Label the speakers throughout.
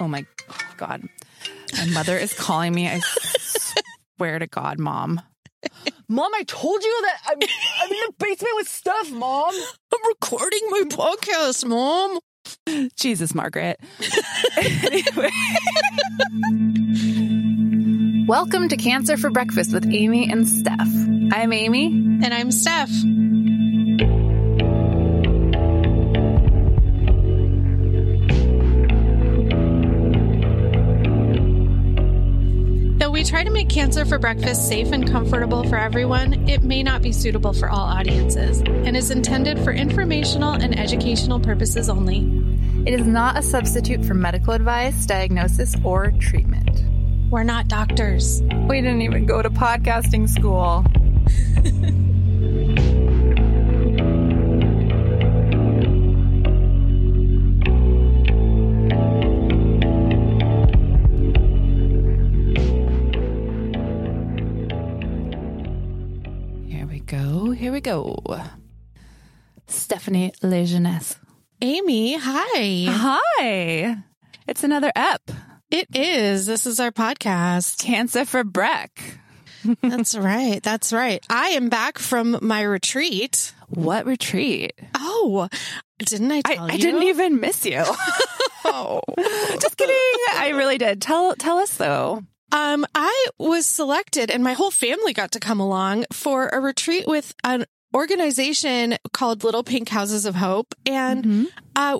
Speaker 1: Oh my God. My mother is calling me. I swear to God, mom. Mom, I told you that I'm, I'm in the basement with stuff, mom.
Speaker 2: I'm recording my podcast, mom.
Speaker 1: Jesus, Margaret. anyway. Welcome to Cancer for Breakfast with Amy and Steph. I'm Amy.
Speaker 2: And I'm Steph. Try to make Cancer for Breakfast safe and comfortable for everyone, it may not be suitable for all audiences and is intended for informational and educational purposes only.
Speaker 1: It is not a substitute for medical advice, diagnosis, or treatment.
Speaker 2: We're not doctors.
Speaker 1: We didn't even go to podcasting school. we go. Stephanie Lejeunesse.
Speaker 2: Amy, hi.
Speaker 1: Hi. It's another ep.
Speaker 2: It is. This is our podcast.
Speaker 1: Cancer for Breck.
Speaker 2: That's right. That's right. I am back from my retreat.
Speaker 1: What retreat?
Speaker 2: Oh, didn't I tell
Speaker 1: I,
Speaker 2: you?
Speaker 1: I didn't even miss you.
Speaker 2: Oh.
Speaker 1: Just kidding. I really did. Tell tell us though.
Speaker 2: Um, I was selected and my whole family got to come along for a retreat with an organization called Little Pink Houses of Hope. And
Speaker 1: Mhm.
Speaker 2: uh,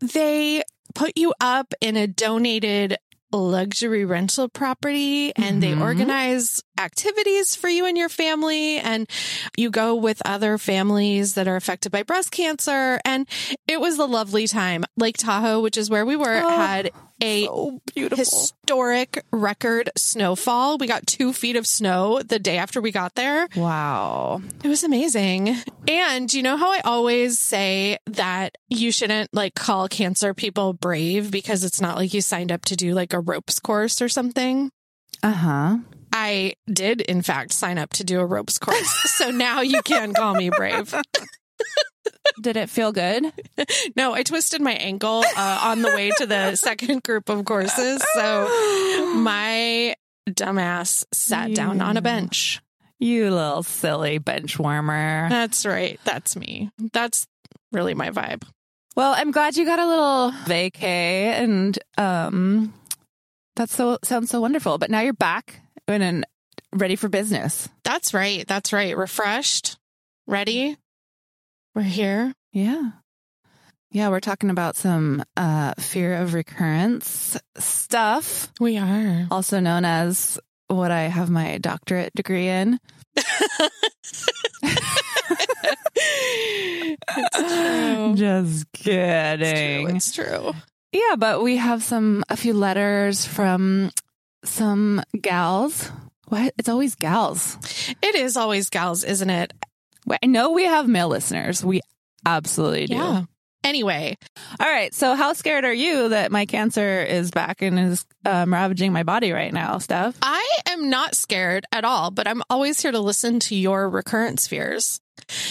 Speaker 2: they put you up in a donated luxury rental property and they
Speaker 1: Mhm.
Speaker 2: organize activities for you and your family and you go with other families that are affected by breast cancer and it was a lovely time lake tahoe which is where we were
Speaker 1: Oh,
Speaker 2: had a
Speaker 1: So beautiful.
Speaker 2: historic record snowfall. We got two feet of snow the day after we got there.
Speaker 1: wow.
Speaker 2: It was amazing. And you know how I always say that you shouldn't like call cancer people brave because it's not like you signed up to do like a ropes course or something.
Speaker 1: Uh huh.
Speaker 2: I did, in fact, sign up to do a ropes course. so now you can call me brave.
Speaker 1: Did it feel good?
Speaker 2: No, I twisted my ankle uh, on the way to the second group of courses. So my dumbass sat down on a bench.
Speaker 1: You little silly bench warmer.
Speaker 2: That's right. That's me. That's really my vibe.
Speaker 1: Well, I'm glad you got a little vacay, and um, that's so sounds so wonderful. But now you're back and and ready for business.
Speaker 2: That's right. That's right. Refreshed, ready. We're here.
Speaker 1: Yeah. Yeah, we're talking about some uh, fear of recurrence stuff,
Speaker 2: We are.
Speaker 1: also known as what I have my doctorate degree in.
Speaker 2: it's.
Speaker 1: Just
Speaker 2: It's
Speaker 1: kidding.
Speaker 2: true. It's true.
Speaker 1: Yeah, but we have some a few letters from some gals. What? It's always gals.
Speaker 2: It is always gals, isn't it?
Speaker 1: I know we have male listeners. We absolutely do.
Speaker 2: Yeah. Anyway,
Speaker 1: All right. So, how scared are you that my cancer is back and is um, ravaging my body right now, Steph?
Speaker 2: I am not scared at all, but I'm always here to listen to your recurrence fears.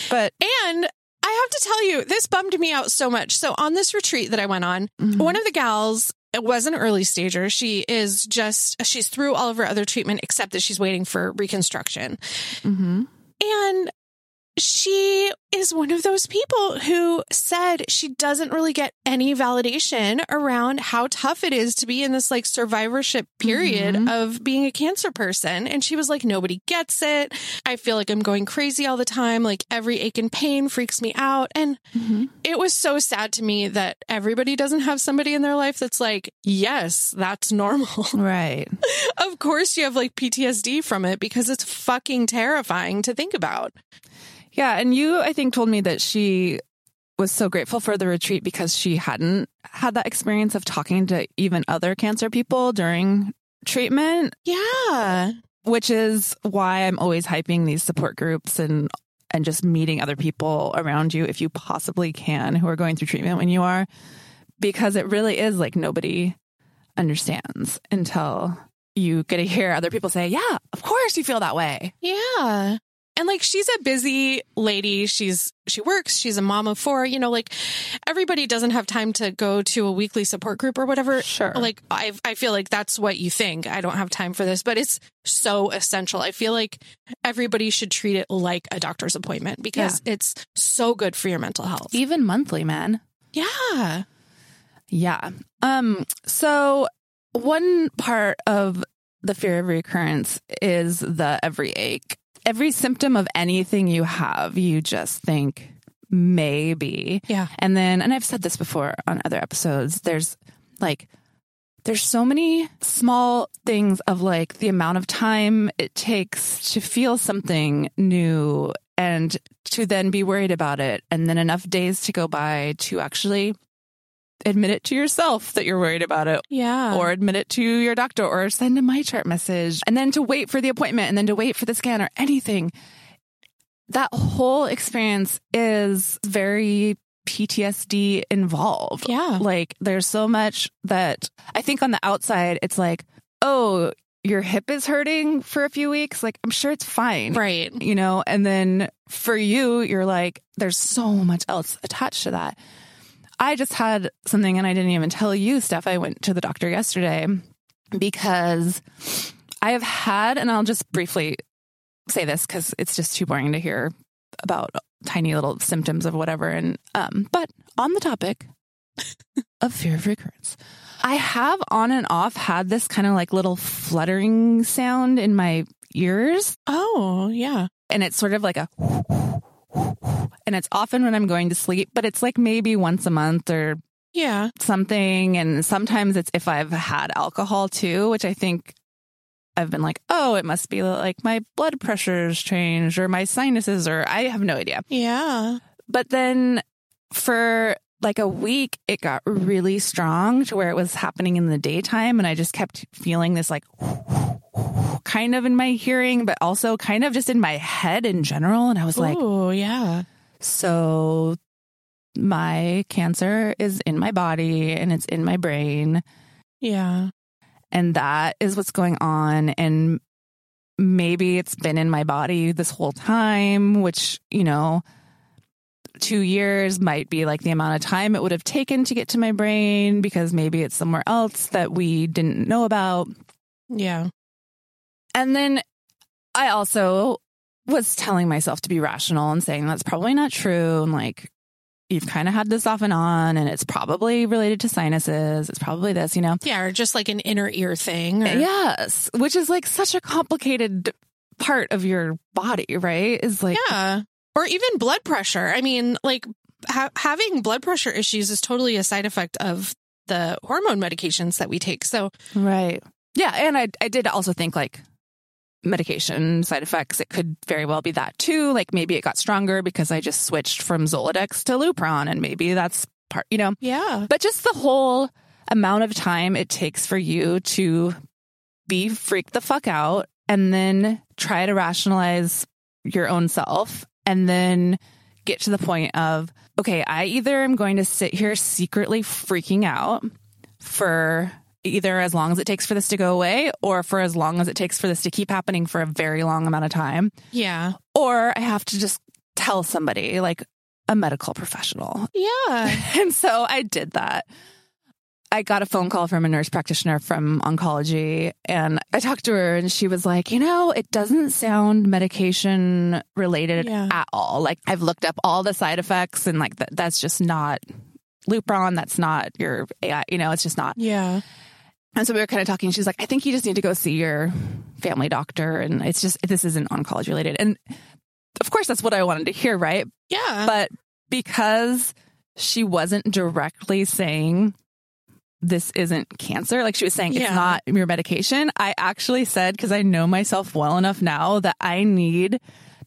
Speaker 1: But
Speaker 2: And I have to tell you, this bummed me out so much. So on this retreat that I went on,
Speaker 1: Mhm.
Speaker 2: one of the gals it was an early stager. She is just she's through all of her other treatment except that she's waiting for reconstruction.
Speaker 1: Mhm.
Speaker 2: And she is one of those people who said she doesn't really get any validation around how tough it is to be in this like survivorship period
Speaker 1: Mhm.
Speaker 2: of being a cancer person. And she was like, nobody gets it. I feel like I'm going crazy all the time. Like every ache and pain freaks me out. And
Speaker 1: Mhm.
Speaker 2: it was so sad to me that everybody doesn't have somebody in their life that's like, yes, that's normal.
Speaker 1: right.
Speaker 2: of course, you have like PTSD from it because it's fucking terrifying to think about.
Speaker 1: Yeah, and you, I think, told me that she was so grateful for the retreat because she hadn't had that experience of talking to even other cancer people during treatment,
Speaker 2: Yeah.
Speaker 1: which is why I'm always hyping these support groups and and just meeting other people around you if you possibly can who are going through treatment when you are because it really is like nobody understands until you get to hear other people say, "Yeah, of course you feel that way."
Speaker 2: Yeah. And like she's a busy lady. She's she works, she's a mom of four, you know, like everybody doesn't have time to go to a weekly support group or whatever.
Speaker 1: Sure.
Speaker 2: Like I I feel like that's what you think. I don't have time for this, but it's so essential. I feel like everybody should treat it like a doctor's appointment because it's so good for your mental health.
Speaker 1: Even monthly, man.
Speaker 2: Yeah.
Speaker 1: Yeah. Um, so one part of the fear of recurrence is the every ache. Every symptom of anything you have, you just think maybe.
Speaker 2: Yeah.
Speaker 1: And then, and I've said this before on other episodes, there's like, there's so many small things of like the amount of time it takes to feel something new and to then be worried about it. And then enough days to go by to actually admit it to yourself that you're worried about it
Speaker 2: Yeah.
Speaker 1: or admit it to your doctor or send a my chart message and then to wait for the appointment and then to wait for the scan or anything. That whole experience is very PTSD involved.
Speaker 2: Yeah.
Speaker 1: Like there's so much that I think on the outside, it's like, oh, your hip is hurting for a few weeks. Like I'm sure it's fine.
Speaker 2: right.
Speaker 1: You know, and then for you, you're like, there's so much else attached to that. I just had something and I didn't even tell you, Steph. I went to the doctor yesterday because I have had, and I'll just briefly say this because it's just too boring to hear about tiny little symptoms of whatever. And, um, but on the topic of fear of recurrence, I have on and off had this kind of like little fluttering sound in my ears
Speaker 2: Oh, yeah.
Speaker 1: and it's sort of like a and it's often when I'm going to sleep, but it's like maybe once a month or
Speaker 2: Yeah.
Speaker 1: something. And sometimes it's if I've had alcohol too, which I think I've been like, oh, it must be like my blood pressure's changed or my sinuses, or I have no idea.
Speaker 2: Yeah.
Speaker 1: But then for like a week, it got really strong to where it was happening in the daytime. And I just kept feeling this like kind of in my hearing, but also kind of just in my head in general. And I was like,
Speaker 2: oh, yeah.
Speaker 1: so my cancer is in my body and it's in my brain.
Speaker 2: Yeah.
Speaker 1: And that is what's going on. And maybe it's been in my body this whole time, which, you know, two years might be like the amount of time it would have taken to get to my brain because maybe it's somewhere else that we didn't know about.
Speaker 2: Yeah.
Speaker 1: And then I also was telling myself to be rational and saying that's probably not true. And like, you've kind of had this off and on, and it's probably related to sinuses. It's probably this, you know?
Speaker 2: Yeah. Or just like an inner ear thing. Or,
Speaker 1: Yes, which is like such a complicated part of your body, right? Is like,
Speaker 2: Yeah. Or even blood pressure. I mean, like ha- having blood pressure issues is totally a side effect of the hormone medications that we take. So,
Speaker 1: right. Yeah. And I, I did also think like medication side effects, it could very well be that too. Like maybe it got stronger because I just switched from Zoladex to Lupron, and maybe that's part, you know?
Speaker 2: yeah.
Speaker 1: But just the whole amount of time it takes for you to be freaked the fuck out and then try to rationalize your own self and then get to the point of, okay, I either am going to sit here secretly freaking out for either as long as it takes for this to go away or for as long as it takes for this to keep happening for a very long amount of time,
Speaker 2: Yeah.
Speaker 1: or I have to just tell somebody like a medical professional
Speaker 2: Yeah.
Speaker 1: and so I did that. I got a phone call from a nurse practitioner from oncology and I talked to her and she was like, you know, it doesn't sound medication related
Speaker 2: Yeah.
Speaker 1: at all. Like I've looked up all the side effects and like that that's just not Lupron. That's not your AI, you know, it's just not.
Speaker 2: Yeah.
Speaker 1: And so we were kind of talking. She's like, I think you just need to go see your family doctor. And it's just, this isn't oncology related. And of course, that's what I wanted to hear, right?
Speaker 2: Yeah.
Speaker 1: But because she wasn't directly saying this isn't cancer, like she was saying
Speaker 2: Yeah.
Speaker 1: it's not your medication, I actually said, because I know myself well enough now that I need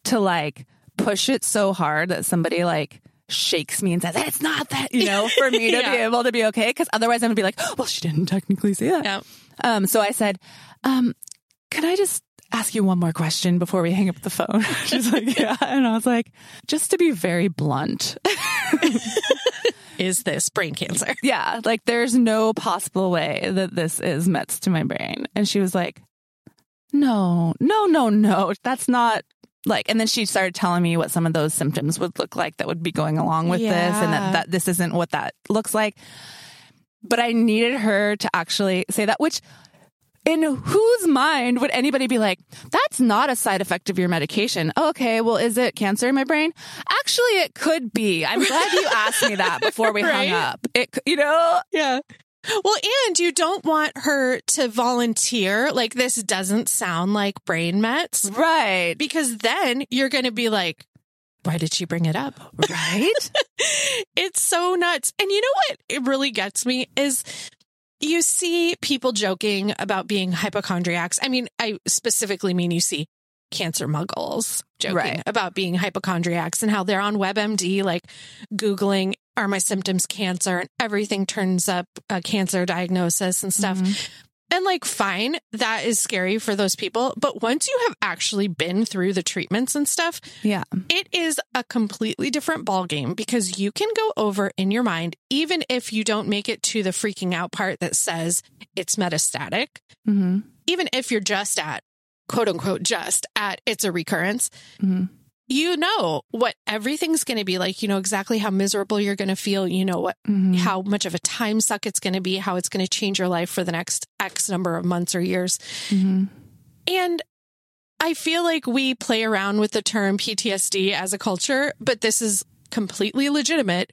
Speaker 1: to like push it so hard that somebody like shakes me and says, it's not that, you know, for me to
Speaker 2: Yeah.
Speaker 1: be able to be okay. Cause otherwise I'm gonna be like, well, she didn't technically say that.
Speaker 2: yeah.
Speaker 1: Um, so I said, um, can I just ask you one more question before we hang up the phone? She's like, yeah. And I was like, just to be very blunt.
Speaker 2: Is this brain cancer?
Speaker 1: yeah. Like there's no possible way that this is Mets to my brain. And she was like, no, no, no, no. That's not like and then she started telling me what some of those symptoms would look like that would be going along with this and that, that this isn't what that looks like but i needed her to actually say that which in whose mind would anybody be like that's not a side effect of your medication okay well is it cancer in my brain actually it could be i'm glad you asked me that before we
Speaker 2: Right?
Speaker 1: hung up it you know
Speaker 2: Yeah. Well, and you don't want her to volunteer like this doesn't sound like brain mets
Speaker 1: right
Speaker 2: because then you're going to be like, why did she bring it up?
Speaker 1: right
Speaker 2: It's so nuts. And you know what? It really gets me is you see people joking about being hypochondriacs. I mean, I specifically mean you see cancer muggles joking
Speaker 1: Right.
Speaker 2: about being hypochondriacs and how they're on WebMD, like Googling, are my symptoms cancer? And everything turns up a cancer diagnosis and stuff. Mm-hmm. And like, fine, that is scary for those people. But once you have actually been through the treatments and stuff,
Speaker 1: yeah
Speaker 2: it is a completely different ballgame because you can go over in your mind, even if you don't make it to the freaking out part that says it's metastatic,
Speaker 1: hmm
Speaker 2: even if you're just at quote unquote just at it's a recurrence,
Speaker 1: hmm
Speaker 2: you know what everything's going to be like. You know exactly how miserable you're going to feel. You know what,
Speaker 1: hmm
Speaker 2: how much of a time suck it's going to be, how it's going to change your life for the next X number of months or years.
Speaker 1: hmm
Speaker 2: And I feel like we play around with the term PTSD as a culture, but this is completely legitimate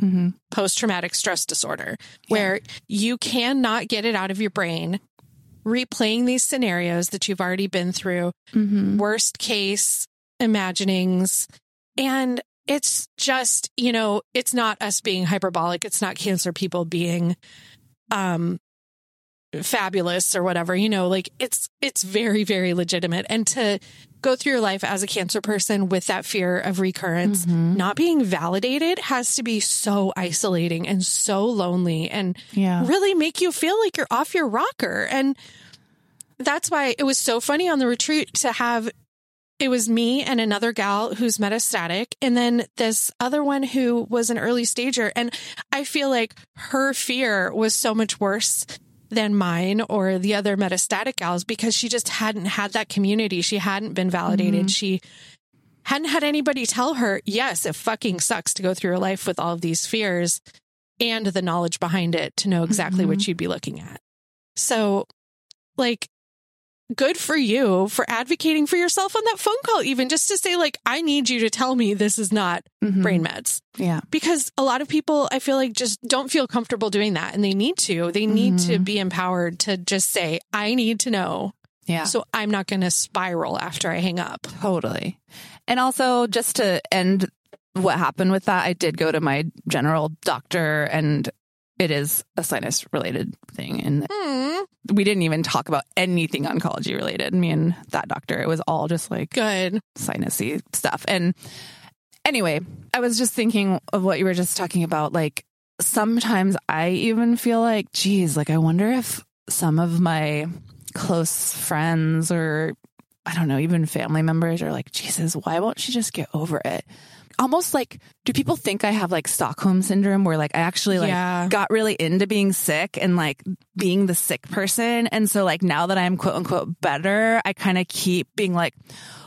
Speaker 1: hmm
Speaker 2: post traumatic stress disorder where you cannot get it out of your brain, replaying these scenarios that you've already been through,
Speaker 1: hmm
Speaker 2: worst case imaginings. And it's just, you know, it's not us being hyperbolic. It's not cancer people being, um, fabulous or whatever, you know, like it's, it's very, very legitimate. And to go through your life as a cancer person with that fear of recurrence,
Speaker 1: Mhm.
Speaker 2: not being validated has to be so isolating and so lonely and
Speaker 1: Yeah.
Speaker 2: really make you feel like you're off your rocker. And that's why it was so funny on the retreat to have it was me and another gal who's metastatic, and then this other one who was an early stager. And I feel like her fear was so much worse than mine or the other metastatic gals because she just hadn't had that community. She hadn't been validated. Mm-hmm. She hadn't had anybody tell her, yes, it fucking sucks to go through your life with all of these fears and the knowledge behind it to know exactly what mm-hmm. you'd be looking at. So, like, good for you for advocating for yourself on that phone call, even just to say, like, I need you to tell me this is not
Speaker 1: Mhm.
Speaker 2: brain mets.
Speaker 1: Yeah.
Speaker 2: Because a lot of people, I feel like, just don't feel comfortable doing that. And they need to. They need to
Speaker 1: Mhm.
Speaker 2: be empowered to just say, I need to know.
Speaker 1: Yeah.
Speaker 2: So I'm not going to spiral after I hang up.
Speaker 1: Totally. And also, just to end what happened with that, I did go to my general doctor, and it is a sinus related thing. And
Speaker 2: Hmm.
Speaker 1: we didn't even talk about anything oncology related. Me and that doctor, it was all just like
Speaker 2: Good.
Speaker 1: sinusy stuff. And anyway, I was just thinking of what you were just talking about. Like sometimes I even feel like, geez, like I wonder if some of my close friends or I don't know, even family members are like, Jesus, why won't she just get over it? Almost like, do people think I have like Stockholm syndrome where like I actually like
Speaker 2: Yeah.
Speaker 1: got really into being sick and like being the sick person. And so like now that I'm quote unquote better, I kind of keep being like,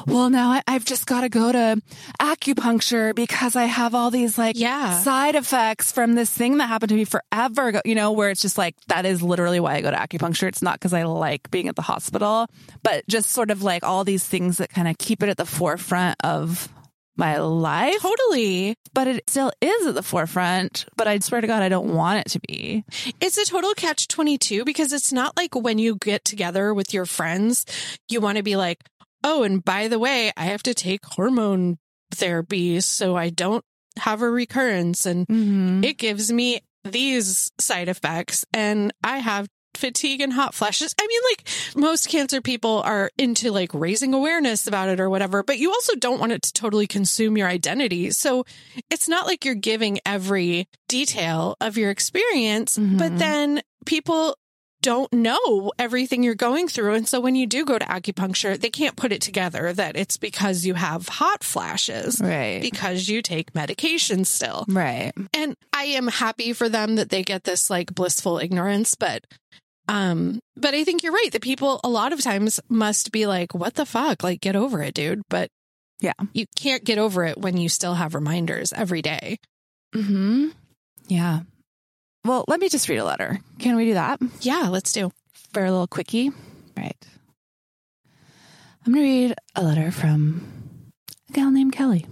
Speaker 1: well, now I, I've just got to go to acupuncture because I have all these like
Speaker 2: Yeah.
Speaker 1: side effects from this thing that happened to me forever ago, you know, where it's just like, that is literally why I go to acupuncture. It's not because I like being at the hospital, but just sort of like all these things that kind of keep it at the forefront of my life
Speaker 2: Totally.
Speaker 1: but it still is at the forefront. But I swear to God, I don't want it to be.
Speaker 2: It's a total catch 22 because it's not like when you get together with your friends, you want to be like, oh, and by the way, I have to take hormone therapy so I don't have a recurrence. And
Speaker 1: Mm-hmm.
Speaker 2: it gives me these side effects and I have fatigue and hot flashes. I mean, like most cancer people are into like raising awareness about it or whatever, but you also don't want it to totally consume your identity. So it's not like you're giving every detail of your experience, but
Speaker 1: Mhm.
Speaker 2: then people don't know everything you're going through. And so when you do go to acupuncture, they can't put it together that it's because you have hot flashes
Speaker 1: Right.
Speaker 2: because you take medication still.
Speaker 1: Right.
Speaker 2: And I am happy for them that they get this like blissful ignorance, but um but I think you're right. The people a lot of times must be like, what the fuck? Like get over it, dude. But
Speaker 1: Yeah.
Speaker 2: You can't get over it when you still have reminders every day.
Speaker 1: Hmm. Yeah. Well, let me just read a letter. Can we do that
Speaker 2: Yeah, let's do.
Speaker 1: for a little quickie? Right. I'm going to read a letter from a gal named Kelly.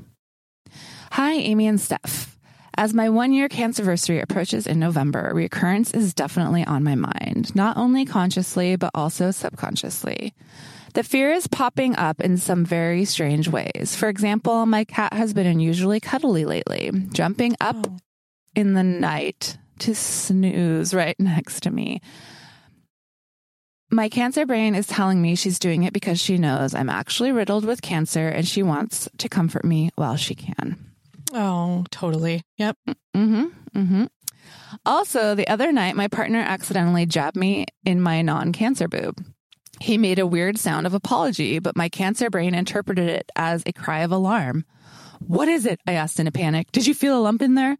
Speaker 1: Hi, Amy and Steph. As my one year cancerversary approaches in November, recurrence is definitely on my mind, not only consciously, but also subconsciously. The fear is popping up in some very strange ways. For example, my cat has been unusually cuddly lately, jumping up
Speaker 2: Oh.
Speaker 1: in the night to snooze right next to me. My cancer brain is telling me she's doing it because she knows I'm actually riddled with cancer and she wants to comfort me while she can.
Speaker 2: Oh, totally. Yep.
Speaker 1: Mm-hmm. Mm-hmm. Also, the other night, my partner accidentally jabbed me in my non-cancer boob. He made a weird sound of apology, but my cancer brain interpreted it as a cry of alarm. What is it? I asked in a panic. Did you feel a lump in there?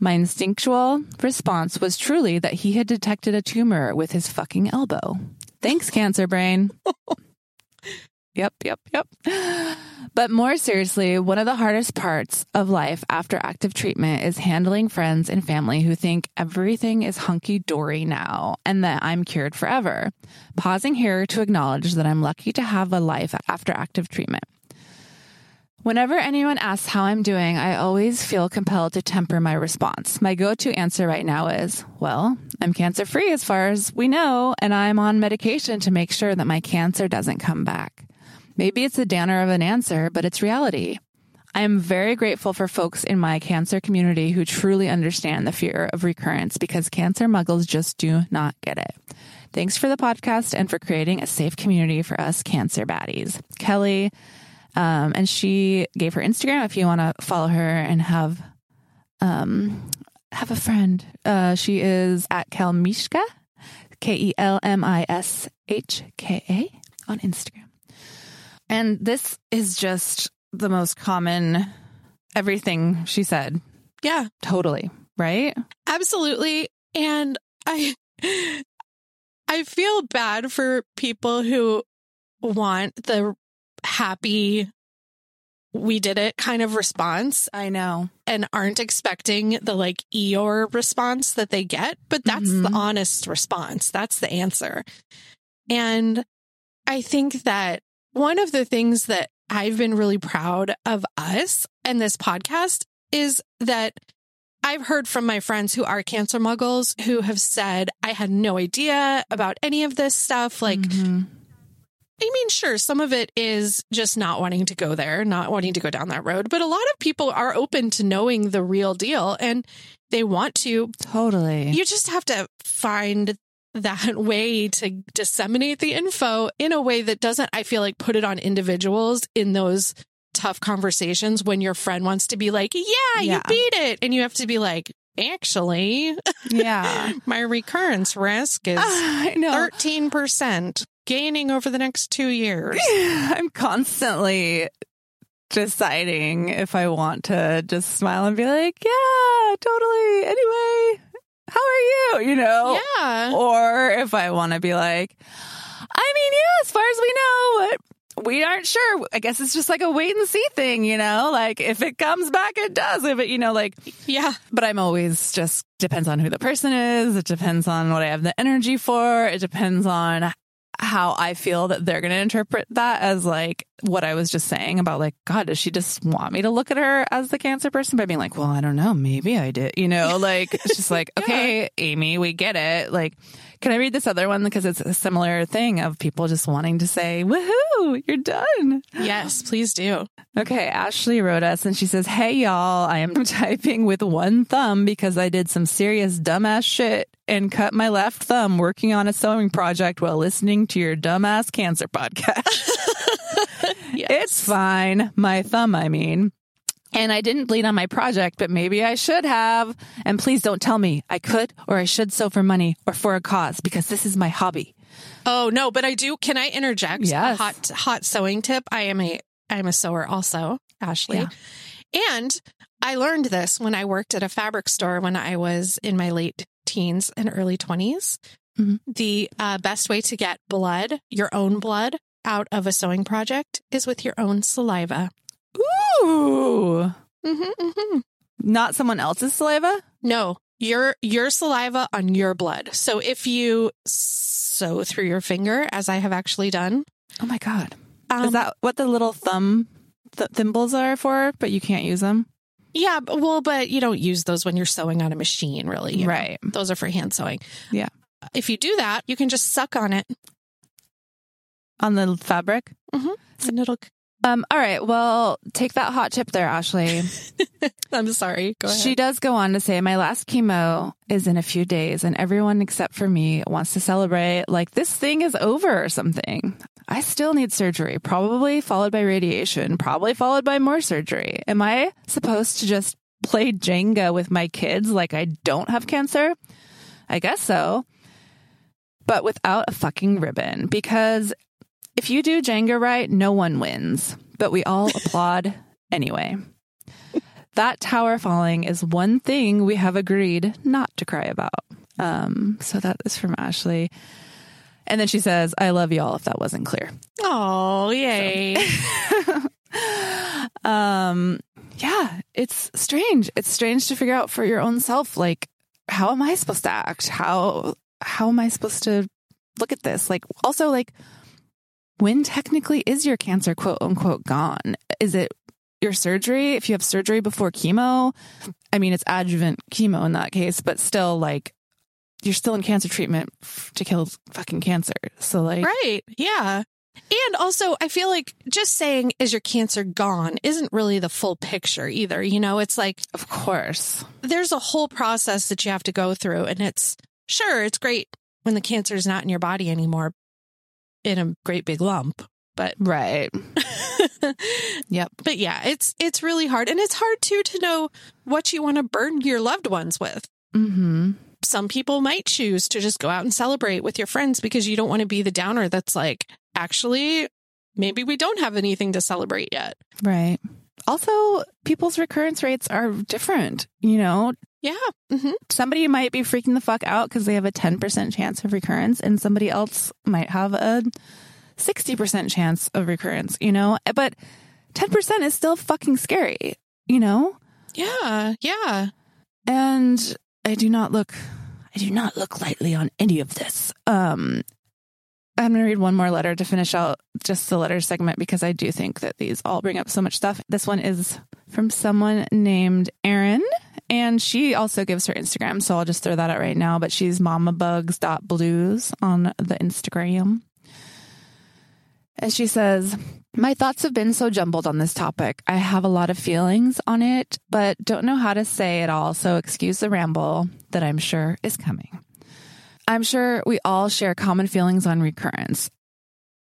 Speaker 1: My instinctual response was truly that he had detected a tumor with his fucking elbow. Thanks, cancer brain. Yep, yep, yep. But more seriously, one of the hardest parts of life after active treatment is handling friends and family who think everything is hunky dory now and that I'm cured forever. Pausing here to acknowledge that I'm lucky to have a life after active treatment. Whenever anyone asks how I'm doing, I always feel compelled to temper my response. My go to answer right now is, well, I'm cancer free as far as we know, and I'm on medication to make sure that my cancer doesn't come back. Maybe it's a downer of an answer, but it's reality. I am very grateful for folks in my cancer community who truly understand the fear of recurrence because cancer muggles just do not get it. Thanks for the podcast and for creating a safe community for us cancer baddies. Kelly, um, and she gave her Instagram if you want to follow her and have um, have a friend. Uh, she is at Kelmishka, K E L M I S H K A on Instagram. And this is just the most common everything she said.
Speaker 2: Yeah,
Speaker 1: Totally. Right?
Speaker 2: absolutely. And I I feel bad for people who want the happy we did it kind of response
Speaker 1: I know.
Speaker 2: and aren't expecting the like Eeyore response that they get, but that's the
Speaker 1: Mhm.
Speaker 2: honest response. That's the answer. And I think that one of the things that I've been really proud of us and this podcast is that I've heard from my friends who are cancer muggles who have said, I had no idea about any of this stuff. Like,
Speaker 1: Mhm.
Speaker 2: I mean, sure, some of it is just not wanting to go there, not wanting to go down that road, but a lot of people are open to knowing the real deal and they want to.
Speaker 1: totally.
Speaker 2: You just have to find that way to disseminate the info in a way that doesn't, I feel like, put it on individuals in those tough conversations when your friend wants to be like, yeah, you beat it. And you have to be like, actually,
Speaker 1: yeah.
Speaker 2: my recurrence risk is
Speaker 1: know.
Speaker 2: 13% gaining over the next two years.
Speaker 1: I'm constantly deciding if I want to just smile and be like, yeah, totally. Anyway, how are you? You know?
Speaker 2: Yeah.
Speaker 1: Or if I want to be like, I mean, yeah, as far as we know, but we aren't sure. I guess it's just like a wait and see thing, you know? Like if it comes back, it does. If it, you know, like,
Speaker 2: Yeah.
Speaker 1: but I'm always just depends on who the person is. It depends on what I have the energy for. It depends on how I feel that they're going to interpret that as like what I was just saying about like, God, does she just want me to look at her as the cancer person by being like, well, I don't know. Maybe I did, you know, like it's just like, okay, Amy, we get it. Like, can I read this other one? Because it's a similar thing of people just wanting to say, woohoo, you're done.
Speaker 2: Yes, please do.
Speaker 1: Okay, Ashley wrote us and she says, Hey y'all, I am typing with one thumb because I did some serious dumbass shit and cut my left thumb working on a sewing project while listening to your dumbass cancer podcast.
Speaker 2: Yes.
Speaker 1: It's fine. My thumb, I mean. And I didn't bleed on my project, but maybe I should have. And please don't tell me I could or I should sew for money or for a cause because this is my hobby.
Speaker 2: Oh no, but I do. Can I interject?
Speaker 1: Yes.
Speaker 2: A hot hot sewing tip. I am a I am a sewer also, Ashley,
Speaker 1: Yeah.
Speaker 2: and I learned this when I worked at a fabric store when I was in my late teens and early 20s
Speaker 1: Mhm.
Speaker 2: The uh, best way to get blood, your own blood, out of a sewing project is with your own saliva.
Speaker 1: Ooh.
Speaker 2: Mm-hmm, mm-hmm.
Speaker 1: Not someone else's saliva?
Speaker 2: No, your your saliva on your blood. So if you sew through your finger, as I have actually done,
Speaker 1: Oh my God.
Speaker 2: um,
Speaker 1: Is that what the little thumb th- thimbles are for, but you can't use them?
Speaker 2: yeah, but- well, but you don't use those when you're sewing on a machine, really. you know.
Speaker 1: Right.
Speaker 2: Those are for hand sewing.
Speaker 1: Yeah.
Speaker 2: If you do that, you can just suck on it,
Speaker 1: On the fabric?
Speaker 2: and it'll.
Speaker 1: Um, all right. Well, take that hot tip there, Ashley.
Speaker 2: I'm sorry. Go ahead.
Speaker 1: She does go on to say, My last chemo is in a few days, and everyone except for me wants to celebrate like this thing is over or something. I still need surgery, probably followed by radiation, probably followed by more surgery. Am I supposed to just play Jenga with my kids like I don't have cancer? I guess so. But without a fucking ribbon, because if you do Jenga right, no one wins, but we all applaud anyway. That tower falling is one thing we have agreed not to cry about. Um, so that is from Ashley. And then she says, I love y'all if that wasn't clear.
Speaker 2: Oh, yay.
Speaker 1: Um, yeah, it's strange. It's strange to figure out for your own self, like, how am I supposed to act? How, how am I supposed to look at this? Like, also, like, when technically is your cancer quote unquote gone? Is it your surgery? If you have surgery before chemo, I mean, it's adjuvant chemo in that case, but still, like, you're still in cancer treatment to kill fucking cancer. So, like,
Speaker 2: right. Yeah. And also, I feel like just saying, is your cancer gone isn't really the full picture either. You know, it's like
Speaker 1: of course.
Speaker 2: there's a whole process that you have to go through. And it's sure, it's great when the cancer is not in your body anymore in a great big lump. But,
Speaker 1: Right. Yep.
Speaker 2: but yeah, it's, it's really hard. And it's hard too to know what you want to burn your loved ones with.
Speaker 1: hmm.
Speaker 2: some people might choose to just go out and celebrate with your friends because you don't want to be the downer that's like, actually, maybe we don't have anything to celebrate yet.
Speaker 1: Right. Also, people's recurrence rates are different. You know,
Speaker 2: Yeah. hmm
Speaker 1: somebody might be freaking the fuck out because they have a 10% chance of recurrence, and somebody else might have a 60% chance of recurrence, you know? But 10% is still fucking scary, you know?
Speaker 2: Yeah. Yeah.
Speaker 1: And I do not look I do not look lightly on any of this. Um I'm going to read one more letter to finish out just the letter segment because I do think that these all bring up so much stuff. This one is from someone named Erin, and she also gives her Instagram. So I'll just throw that out right now. But she's mamabugs.blues on the Instagram. And she says, My thoughts have been so jumbled on this topic. I have a lot of feelings on it, but don't know how to say it all. So excuse the ramble that I'm sure is coming. I'm sure we all share common feelings on recurrence.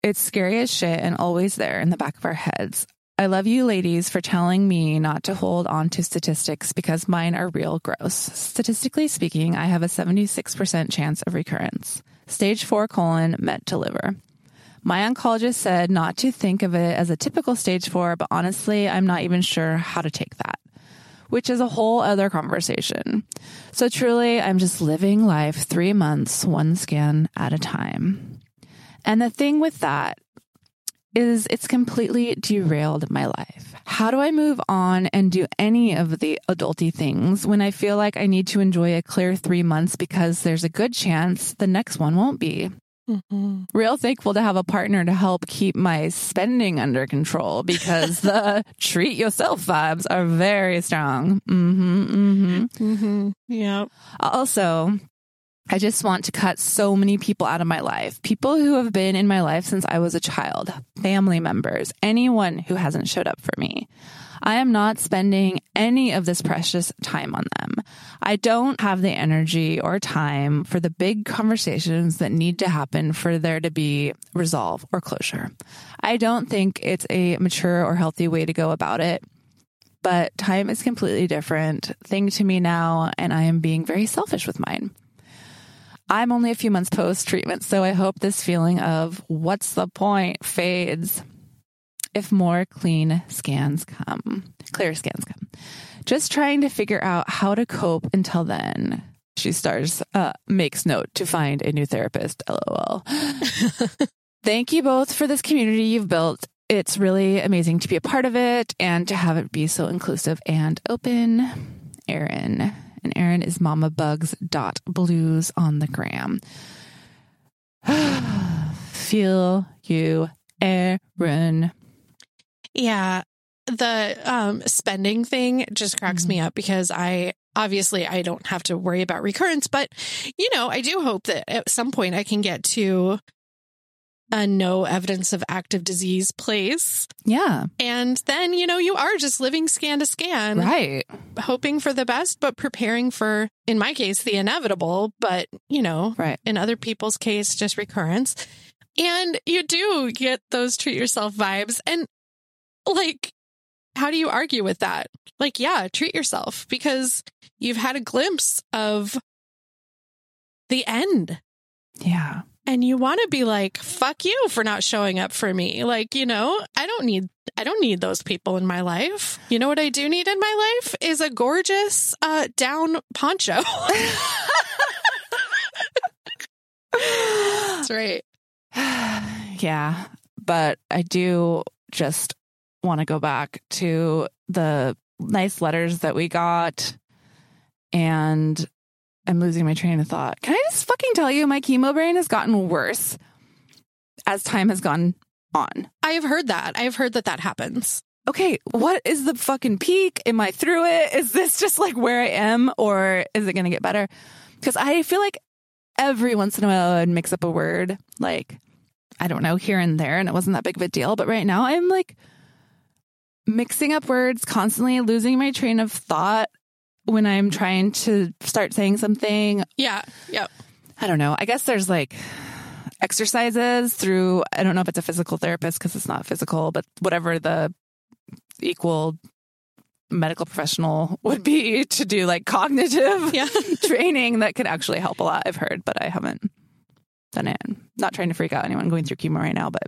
Speaker 1: It's scary as shit and always there in the back of our heads. I love you ladies for telling me not to hold on to statistics because mine are real gross. Statistically speaking, I have a 76% chance of recurrence. Stage 4 colon met to liver. My oncologist said not to think of it as a typical stage 4, but honestly, I'm not even sure how to take that, which is a whole other conversation. So truly, I'm just living life 3 months one scan at a time. And the thing with that is it's completely derailed my life. How do I move on and do any of the adulty things when I feel like I need to enjoy a clear three months because there's a good chance the next one won't be?
Speaker 2: hmm
Speaker 1: Real thankful to have a partner to help keep my spending under control because the treat yourself vibes are very strong. hmm hmm
Speaker 2: hmm Yeah.
Speaker 1: also, I just want to cut so many people out of my life. People who have been in my life since I was a child, family members, anyone who hasn't showed up for me. I am not spending any of this precious time on them. I don't have the energy or time for the big conversations that need to happen for there to be resolve or closure. I don't think it's a mature or healthy way to go about it but time is completely different thing to me now, and I am being very selfish with mine. I'm only a few months post treatment, so I hope this feeling of what's the point fades if more clean scans come, clear scans come. Just trying to figure out how to cope until then. She stars, uh, makes note to find a new therapist. LOL. thank you both for this community you've built. It's really amazing to be a part of it and to have it be so inclusive and open. Erin. And Erin is Mama Bugs dot blues on the gram. Feel you, Erin.
Speaker 2: Yeah. The um, spending thing just cracks
Speaker 1: Mm-hmm.
Speaker 2: me up because I obviously I don't have to worry about recurrence, but you know, I do hope that at some point I can get to a no evidence of active disease place.
Speaker 1: Yeah,
Speaker 2: And then, you know, you are just living scan to scan,
Speaker 1: right.
Speaker 2: hoping for the best, but preparing for, in my case, the inevitable, but, you know,
Speaker 1: Right.
Speaker 2: in other people's case, just recurrence. And you do get those treat yourself vibes. And like, how do you argue with that? Like, yeah, treat yourself because you've had a glimpse of the end.
Speaker 1: Yeah.
Speaker 2: And you want to be like, fuck you for not showing up for me. Like, you know, I don't need, I don't need those people in my life. You know what I do need in my life is a gorgeous, uh, down poncho. That's right.
Speaker 1: yeah. But I do just want to go back to the nice letters that we got. And I'm losing my train of thought. Can I just fucking tell you, my chemo brain has gotten worse as time has gone on.
Speaker 2: I have heard that. I have heard that that happens.
Speaker 1: Okay, what is the fucking peak? Am I through it? Is this just like where I am or is it going to get better? Because I feel like every once in a while I'd mix up a word, like, I don't know, here and there, and it wasn't that big of a deal. But right now I'm like mixing up words, constantly losing my train of thought when I'm trying to start saying something.
Speaker 2: Yeah. Yep.
Speaker 1: I don't know. I guess there's like exercises through, I don't know if it's a physical therapist because it's not physical, but whatever the equal medical professional would be to do like cognitive
Speaker 2: Yeah.
Speaker 1: training that could actually help a lot. I've heard, but I haven't done it. Not trying to freak out anyone going through chemo right now, but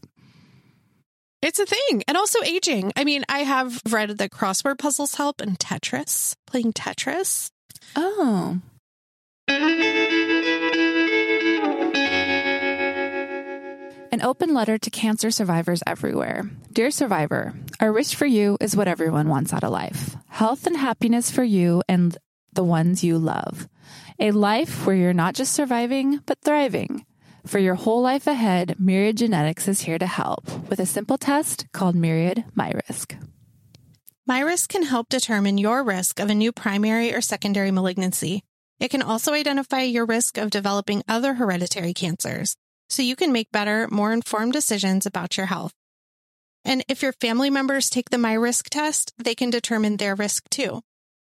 Speaker 2: It's a thing. And also aging. I mean, I have read that crossword puzzles help and Tetris, playing Tetris.
Speaker 1: oh. An open letter to cancer survivors everywhere. Dear survivor, our wish for you is what everyone wants out of life health and happiness for you and the ones you love. A life where you're not just surviving, but thriving. For your whole life ahead, Myriad Genetics is here to help with a simple test called Myriad MyRisk.
Speaker 2: MyRisk can help determine your risk of a new primary or secondary malignancy. It can also identify your risk of developing other hereditary cancers, so you can make better, more informed decisions about your health. And if your family members take the MyRisk test, they can determine their risk too.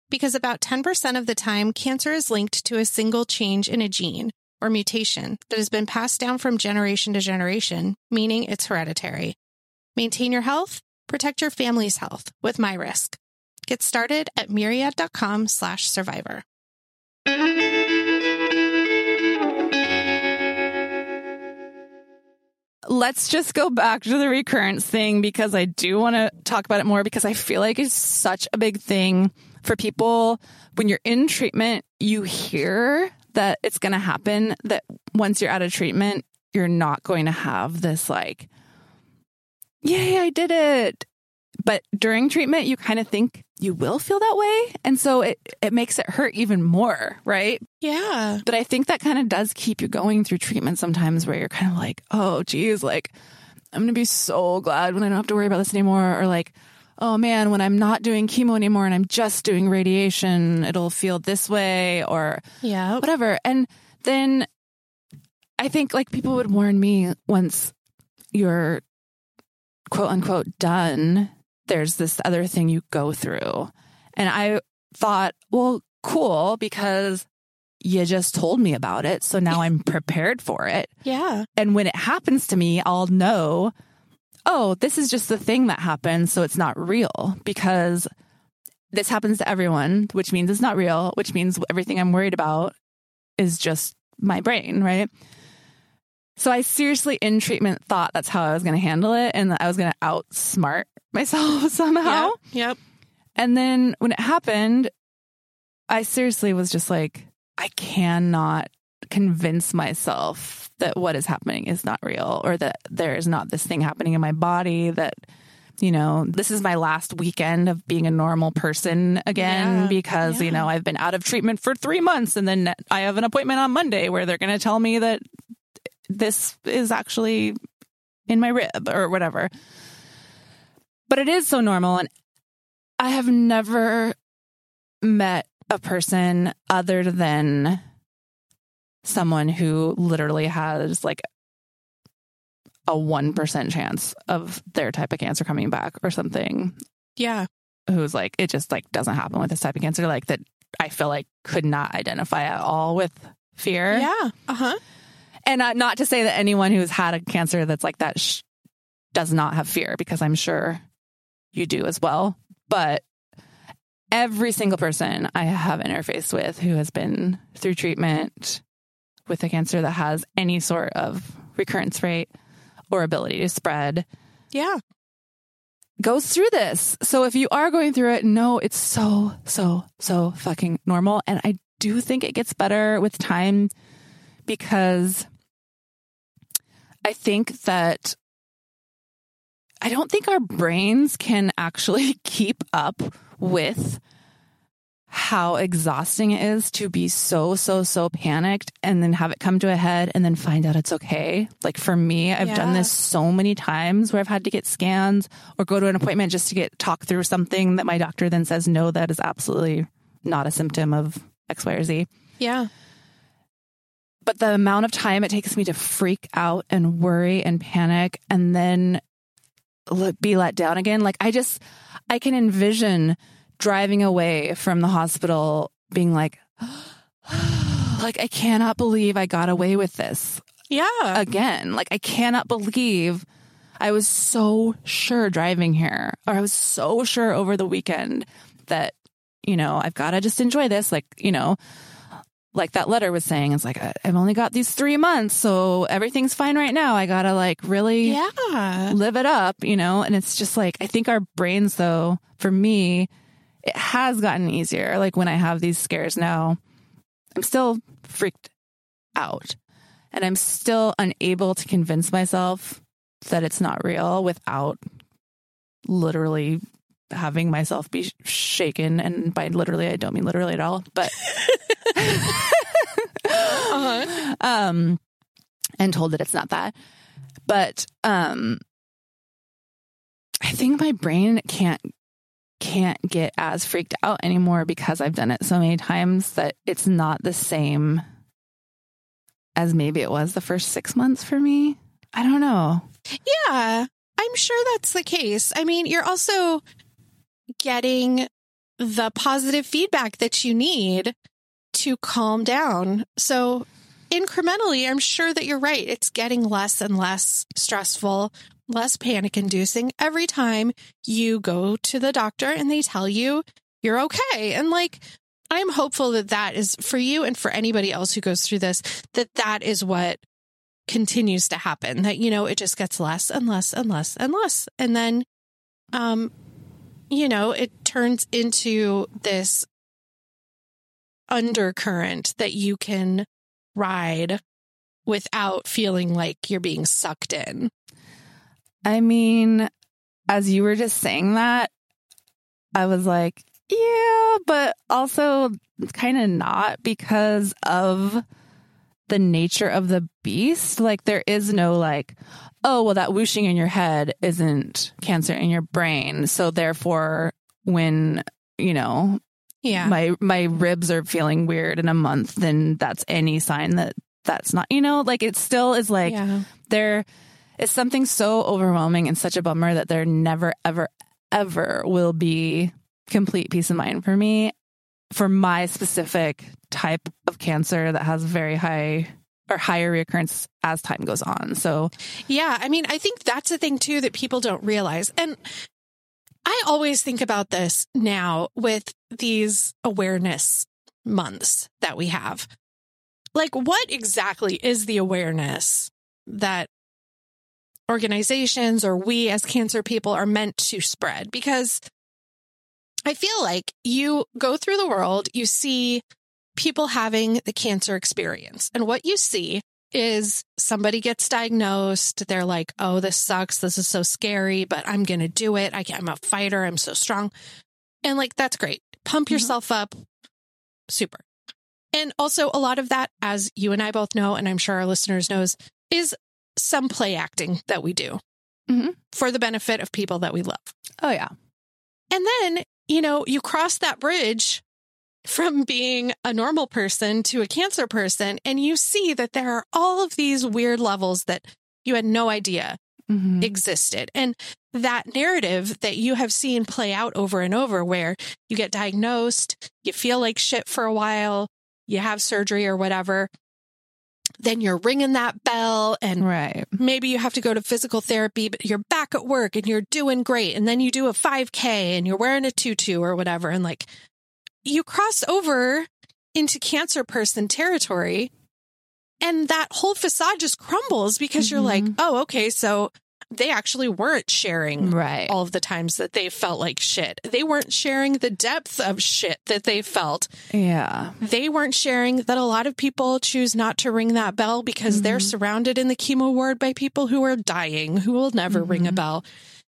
Speaker 2: Because about 10% of the time, cancer is linked to a single change in a gene or mutation that has been passed down from generation to generation, meaning it's hereditary. Maintain your health, protect your family's health with MyRisk. Get started at myriad.com slash survivor.
Speaker 1: let's just go back to the recurrence thing because I do want to talk about it more because I feel like it's such a big thing for people. When you're in treatment, you hear that it's going to happen, that once you're out of treatment, you're not going to have this like, yay, I did it. But during treatment, you kind of think you will feel that way. And so it, it makes it hurt even more, right?
Speaker 2: Yeah.
Speaker 1: But I think that kind of does keep you going through treatment sometimes where you're kind of like, oh, geez, like, I'm going to be so glad when I don't have to worry about this anymore. Or like, oh man, when I'm not doing chemo anymore and I'm just doing radiation, it'll feel this way or
Speaker 2: Yeah.
Speaker 1: whatever. And then I think like people would warn me once you're quote unquote done, there's this other thing you go through. And I thought, well, cool, because you just told me about it. So now I'm prepared for it.
Speaker 2: Yeah.
Speaker 1: And when it happens to me, I'll know, oh, this is just the thing that happens. So it's not real because this happens to everyone, which means it's not real, which means everything I'm worried about is just my brain, right? So I seriously in treatment thought that's how I was going to handle it and that I was going to outsmart myself somehow.
Speaker 2: Yep. Yep.
Speaker 1: And then when it happened, I seriously was just like, I cannot convince myself that what is happening is not real or that there is not this thing happening in my body that you know, this is my last weekend of being a normal person again
Speaker 2: Yeah,
Speaker 1: because, you know, I've been out of treatment for three months and then I have an appointment on Monday where they're going to tell me that this is actually in my rib or whatever. But it is so normal. And I have never met a person other than someone who literally has like a 1% chance of their type of cancer coming back or something
Speaker 2: Yeah.
Speaker 1: who's like it just like doesn't happen with this type of cancer like that I feel like could not identify at all with fear.
Speaker 2: Yeah. Uh huh.
Speaker 1: And uh, not to say that anyone who's had a cancer that's like that sh- does not have fear because I'm sure you do as well. But every single person I have interfaced with who has been through treatment with a cancer that has any sort of recurrence rate or ability to spread
Speaker 2: Yeah.
Speaker 1: goes through this. So if you are going through it, no, it's so, so, so fucking normal. And I do think it gets better with time because I think that I don't think our brains can actually keep up with how exhausting it is to be so, so, so panicked and then have it come to a head and then find out it's okay. Like for me, I've done this so many times where I've had to get scans or go to an appointment just to get talk through something that my doctor then says, no, that is absolutely not a symptom of X, Y, or Z.
Speaker 2: Yeah.
Speaker 1: But the amount of time it takes me to freak out and worry and panic and then be let down again, like I just, I can envision driving away from the hospital being like, like, I cannot believe I got away with this
Speaker 2: Yeah.
Speaker 1: again. Like, I cannot believe I was so sure driving here, or I was so sure over the weekend that, you know, I've got to just enjoy this. Like, you know, like that letter was saying, it's like, I've only got these three months, so everything's fine right now. I got to like really
Speaker 2: yeah.
Speaker 1: live it up, you know? And it's just like, I think our brains, though, for me, it has gotten easier. Like when I have these scares now, I'm still freaked out and I'm still unable to convince myself that it's not real without literally having myself be shaken. And by literally, I don't mean literally at all, but.
Speaker 2: Uh-huh.
Speaker 1: um and told that it's not that but um i think my brain can't can't get as freaked out anymore because i've done it so many times that it's not the same as maybe it was the first 6 months for me i don't know
Speaker 2: Yeah, I'm sure that's the case. I mean, you're also getting the positive feedback that you need to calm down. So, incrementally, I'm sure that you're right. It's getting less and less stressful, less panic inducing every time you go to the doctor and they tell you you're okay. And like, I'm hopeful that that is for you and for anybody else who goes through this, that that is what continues to happen that you know it just gets less and less and less and less and then um you know it turns into this undercurrent that you can ride without feeling like you're being sucked in
Speaker 1: I mean, as you were just saying that, I was like, yeah, but also kind of not because of the nature of the beast. Like, there is no, like, oh, well, that whooshing in your head isn't cancer in your brain. So, therefore, when, you know,
Speaker 2: yeah
Speaker 1: my my ribs are feeling weird in a month, then that's any sign that that's not, you know, like it still is like
Speaker 2: yeah
Speaker 1: there is something so overwhelming and such a bummer that there never, ever, ever will be complete peace of mind for me for my specific type of cancer that has very high or higher recurrence as time goes on. So,
Speaker 2: Yeah, I mean, I think that's a thing too that people don't realize. And I always think about this now with these awareness months that we have. Like, what exactly is the awareness that organizations or we as cancer people are meant to spread? Because I feel like you go through the world, you see people having the cancer experience. And what you see is somebody gets diagnosed. They're like, oh, this sucks. This is so scary, but I'm going to do it. I, am a fighter. I'm so strong. And like, that's great. Pump mm-hmm. yourself up. Super. And also a lot of that, as you and I both know, and I'm sure our listeners knows, is some play acting that we do mm-hmm. for the benefit of people that we love.
Speaker 1: Oh, yeah.
Speaker 2: And then, you know, you cross that bridge from being a normal person to a cancer person, and you see that there are all of these weird levels that you had no idea mm-hmm. existed. And that narrative that you have seen play out over and over, where you get diagnosed, you feel like shit for a while, you have surgery or whatever, then you're ringing that bell and
Speaker 1: right.
Speaker 2: maybe you have to go to physical therapy, but you're back at work and you're doing great. And then you do a 5K and you're wearing a tutu or whatever. And like you cross over into cancer person territory and that whole facade just crumbles because mm-hmm. you're like, mm-hmm. oh, okay, so they actually weren't sharing
Speaker 1: right.
Speaker 2: all of the times that they felt like shit. They weren't sharing the depth of shit that they felt.
Speaker 1: Yeah.
Speaker 2: They weren't sharing that a lot of people choose not to ring that bell because mm-hmm. they're surrounded in the chemo ward by people who are dying, who will never mm-hmm. ring a mm-hmm. bell.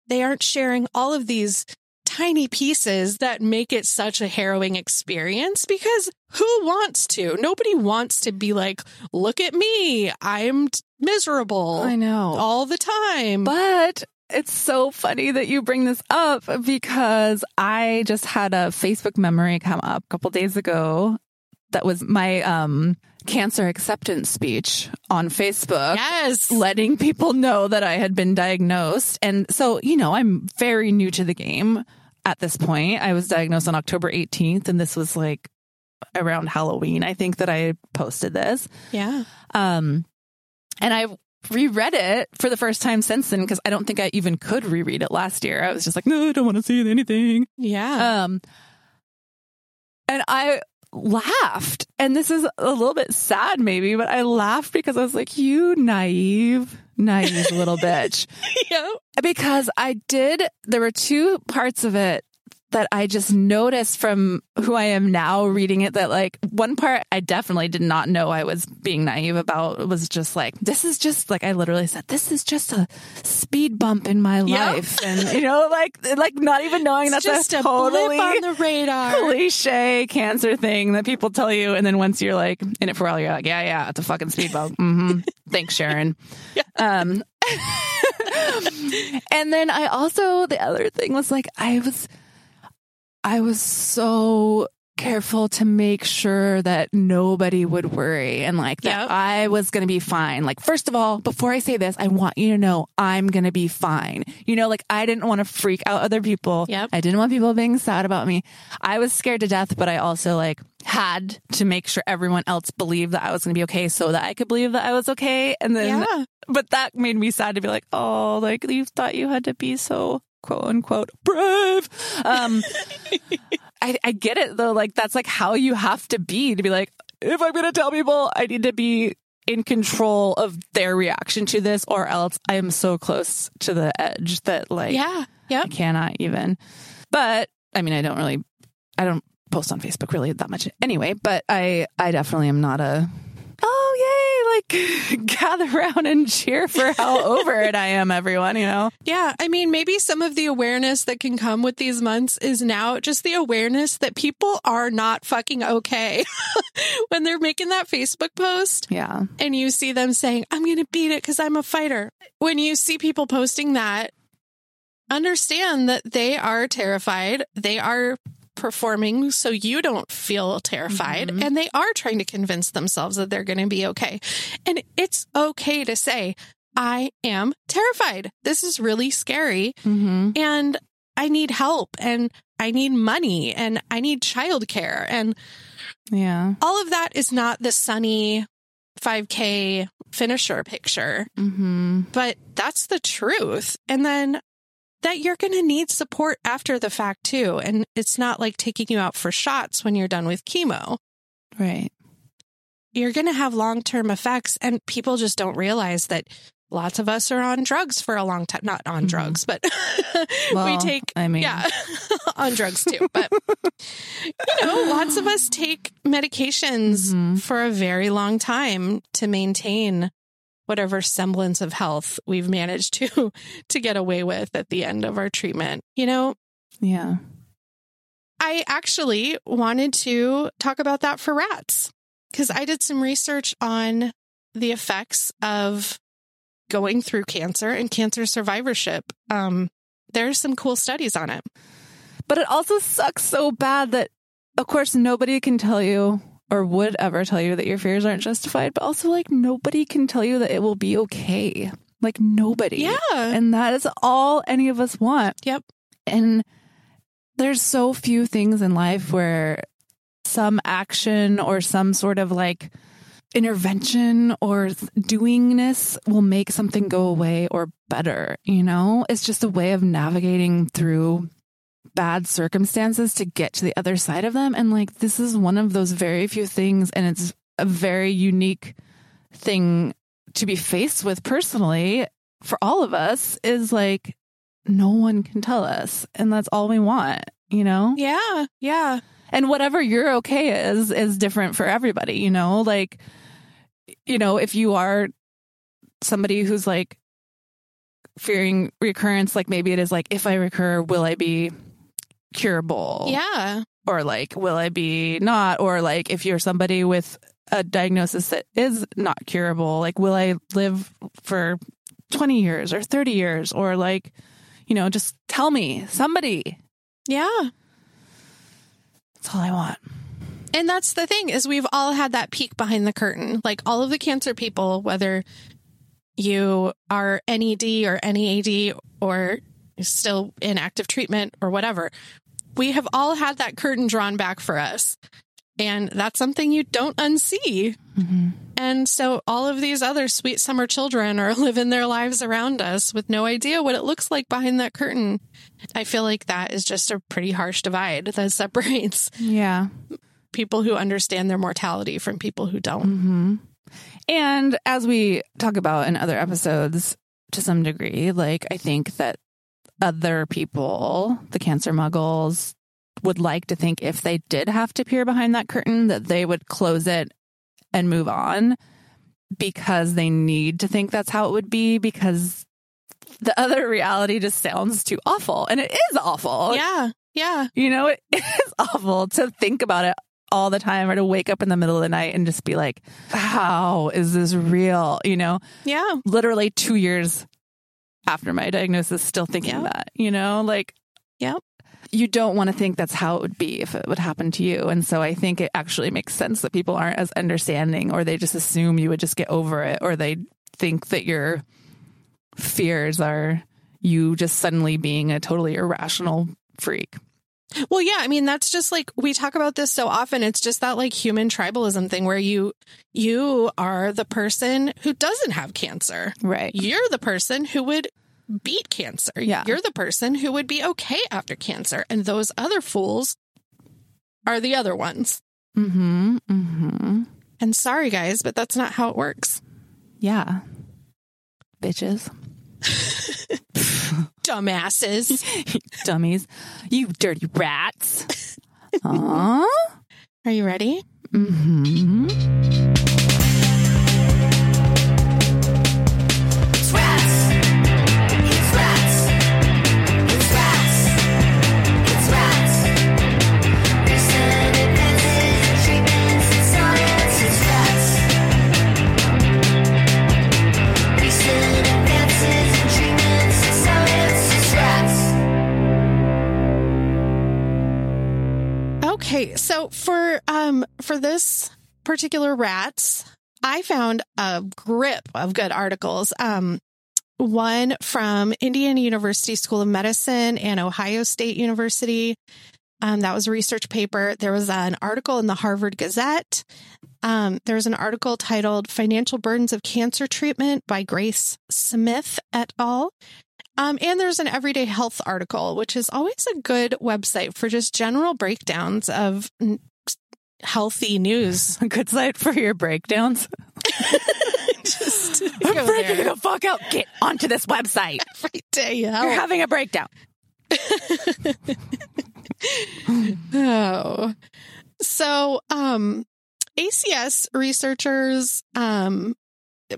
Speaker 2: They aren't sharing all of these tiny pieces that make it such a harrowing experience because who wants to? Nobody wants to be like, look at me. I'm miserable.
Speaker 1: I know.
Speaker 2: All the time.
Speaker 1: But it's so funny that you bring this up because I just had a Facebook memory come up a couple days ago that was my um cancer acceptance speech on Facebook.
Speaker 2: Yes.
Speaker 1: Letting people know that I had been diagnosed. And so, you know, I'm very new to the game at this point. I was diagnosed on October 18th, and this was like around Halloween, I think that I posted this.
Speaker 2: Yeah.
Speaker 1: Um, and I reread it for the first time since then because I don't think I even could reread it last year. I was just like, no, I don't want to see anything.
Speaker 2: Yeah.
Speaker 1: Um, and I laughed, and this is a little bit sad, maybe, but I laughed because I was like, you naive naive little bitch.
Speaker 2: yeah.
Speaker 1: Because I did, there were two parts of it that I just noticed from who I am now reading it that like one part I definitely did not know I was being naive about was just like this is just like I literally said this is just a speed bump in my life. And you know like like not even knowing
Speaker 2: it's
Speaker 1: that's
Speaker 2: just a,
Speaker 1: totally
Speaker 2: on the radar.
Speaker 1: cliche cancer thing that people tell you. And then once you're like in it for a while you're like yeah yeah it's a fucking speed bump. Mm-hmm. thanks Sharon. Yeah. um and then I also the other thing was like I was I was so careful to make sure that nobody would worry and like that yep. I was going to be fine. Like, first of all, before I say this, I want you to know I'm going to be fine. You know, like I didn't want to freak out other people.
Speaker 2: Yep.
Speaker 1: I didn't want people being sad about me. I was scared to death, but I also like had to make sure everyone else believed that I was going to be okay so that I could believe that I was okay. And then,
Speaker 2: yeah.
Speaker 1: but that made me sad to be like, oh, like you thought you had to be so quote unquote brave. Um, I, I get it though. Like that's like how you have to be to be like, if I'm going to tell people, I need to be in control of their reaction to this or else I am so close to the edge that like,
Speaker 2: yeah, yeah,
Speaker 1: I cannot even. But I mean, I don't really, I don't post on Facebook really that much anyway, but I, I definitely am not a oh yay like gather around and cheer for how over it i am everyone you know?
Speaker 2: Yeah i mean maybe some of the awareness that can come with these months is now just the awareness that people are not fucking okay when they're making that facebook post
Speaker 1: yeah.
Speaker 2: and you see them saying i'm gonna beat it because i'm a fighter. When you see people posting that understand that they are terrified. They are performing so you don't feel terrified. Mm-hmm. And they are trying to convince themselves that they're going to be okay. And it's okay to say, I am terrified. This is really scary. Mm-hmm. And I need help and I need money and I need childcare. And
Speaker 1: yeah,
Speaker 2: all of that is not the sunny 5K finisher picture,
Speaker 1: mm-hmm.
Speaker 2: but that's the truth. And then that you're going to need support after the fact too. And it's not like taking you out for shots when you're done with chemo.
Speaker 1: Right.
Speaker 2: You're going to have long term effects, and people just don't realize that lots of us are on drugs for a long time. Not on drugs, but we take,
Speaker 1: I mean-
Speaker 2: yeah, on drugs too. But, you know, lots of us take medications
Speaker 1: Mhm.
Speaker 2: for a very long time to maintain whatever semblance of health we've managed to to get away with at the end of our treatment. You know,
Speaker 1: Yeah.
Speaker 2: I actually wanted to talk about that for rats because I did some research on the effects of going through cancer and cancer survivorship. Um, there's some cool studies on it.
Speaker 1: But it also sucks so bad that, of course, nobody can tell you or would ever tell you that your fears aren't justified, but also, like, nobody can tell you that it will be okay. Like, nobody.
Speaker 2: Yeah.
Speaker 1: And that is all any of us want.
Speaker 2: Yep.
Speaker 1: And there's so few things in life where some action or some sort of like intervention or doingness will make something go away or better. You know, it's just a way of navigating through bad circumstances to get to the other side of them. And like, this is one of those very few things. And it's a very unique thing to be faced with personally for all of us is like, no one can tell us. And that's all we want, you know?
Speaker 2: Yeah. Yeah.
Speaker 1: And whatever your okay is, is different for everybody, you know? Like, you know, if you are somebody who's like fearing recurrence, like maybe it is like, if I recur, will I be curable?
Speaker 2: Yeah.
Speaker 1: Or like, will I be not? Or like, if you're somebody with a diagnosis that is not curable, like, will I live for 20 years or 30 years? Or like, you know, just tell me, somebody.
Speaker 2: Yeah.
Speaker 1: That's all I want.
Speaker 2: And that's the thing is we've all had that peek behind the curtain. Like all of the cancer people, whether you are NED or NEAD or still in active treatment or whatever, we have all had that curtain drawn back for us. And that's something you don't unsee.
Speaker 1: Mm-hmm.
Speaker 2: And so all of these other sweet summer children are living their lives around us with no idea what it looks like behind that curtain. I feel like that is just a pretty harsh divide that separates
Speaker 1: Yeah.
Speaker 2: people who understand their mortality from people who don't.
Speaker 1: hmm And as we talk about in other episodes, to some degree, like I think that other people, the cancer muggles, would like to think if they did have to peer behind that curtain, that they would close it and move on because they need to think that's how it would be because the other reality just sounds too awful. And it is awful.
Speaker 2: Yeah. Yeah.
Speaker 1: You know, it is awful to think about it all the time or to wake up in the middle of the night and just be like, how is this real? You know,
Speaker 2: Yeah.
Speaker 1: literally two years after my diagnosis, still thinking
Speaker 2: Yep.
Speaker 1: that, you know, like,
Speaker 2: Yep.
Speaker 1: you don't want to think that's how it would be if it would happen to you. And so I think it actually makes sense that people aren't as understanding or they just assume you would just get over it or they think that your fears are you just suddenly being a totally irrational freak.
Speaker 2: Well, yeah. I mean, that's just like we talk about this so often. It's just that like human tribalism thing where you, you are the person who doesn't have cancer.
Speaker 1: Right.
Speaker 2: You're the person who would beat cancer.
Speaker 1: Yeah.
Speaker 2: You're the person who would be okay after cancer. And those other fools are the other ones.
Speaker 1: Mm-hmm. Mm-hmm.
Speaker 2: And sorry, guys, but that's not how it works.
Speaker 1: Yeah. Bitches.
Speaker 2: Dumbasses.
Speaker 1: Dummies. You dirty rats. Aww.
Speaker 2: Are you ready?
Speaker 1: Mm-hmm.
Speaker 2: Okay, so for um for this particular rats, I found a grip of good articles. Um one from Indiana University School of Medicine and Ohio State University. Um, that was a research paper. There was an article in the Harvard Gazette. Um, there was an article titled Financial Burdens of Cancer Treatment by Grace Smith et al. Um, and there's an everyday health article, which is always a good website for just general breakdowns of n- healthy news.
Speaker 1: A good site for your breakdowns.
Speaker 2: Just
Speaker 1: I'm
Speaker 2: go
Speaker 1: freaking
Speaker 2: there
Speaker 1: the fuck out. Get onto this website.
Speaker 2: every day.
Speaker 1: You're having a breakdown.
Speaker 2: Oh. So, um, ACS researchers um,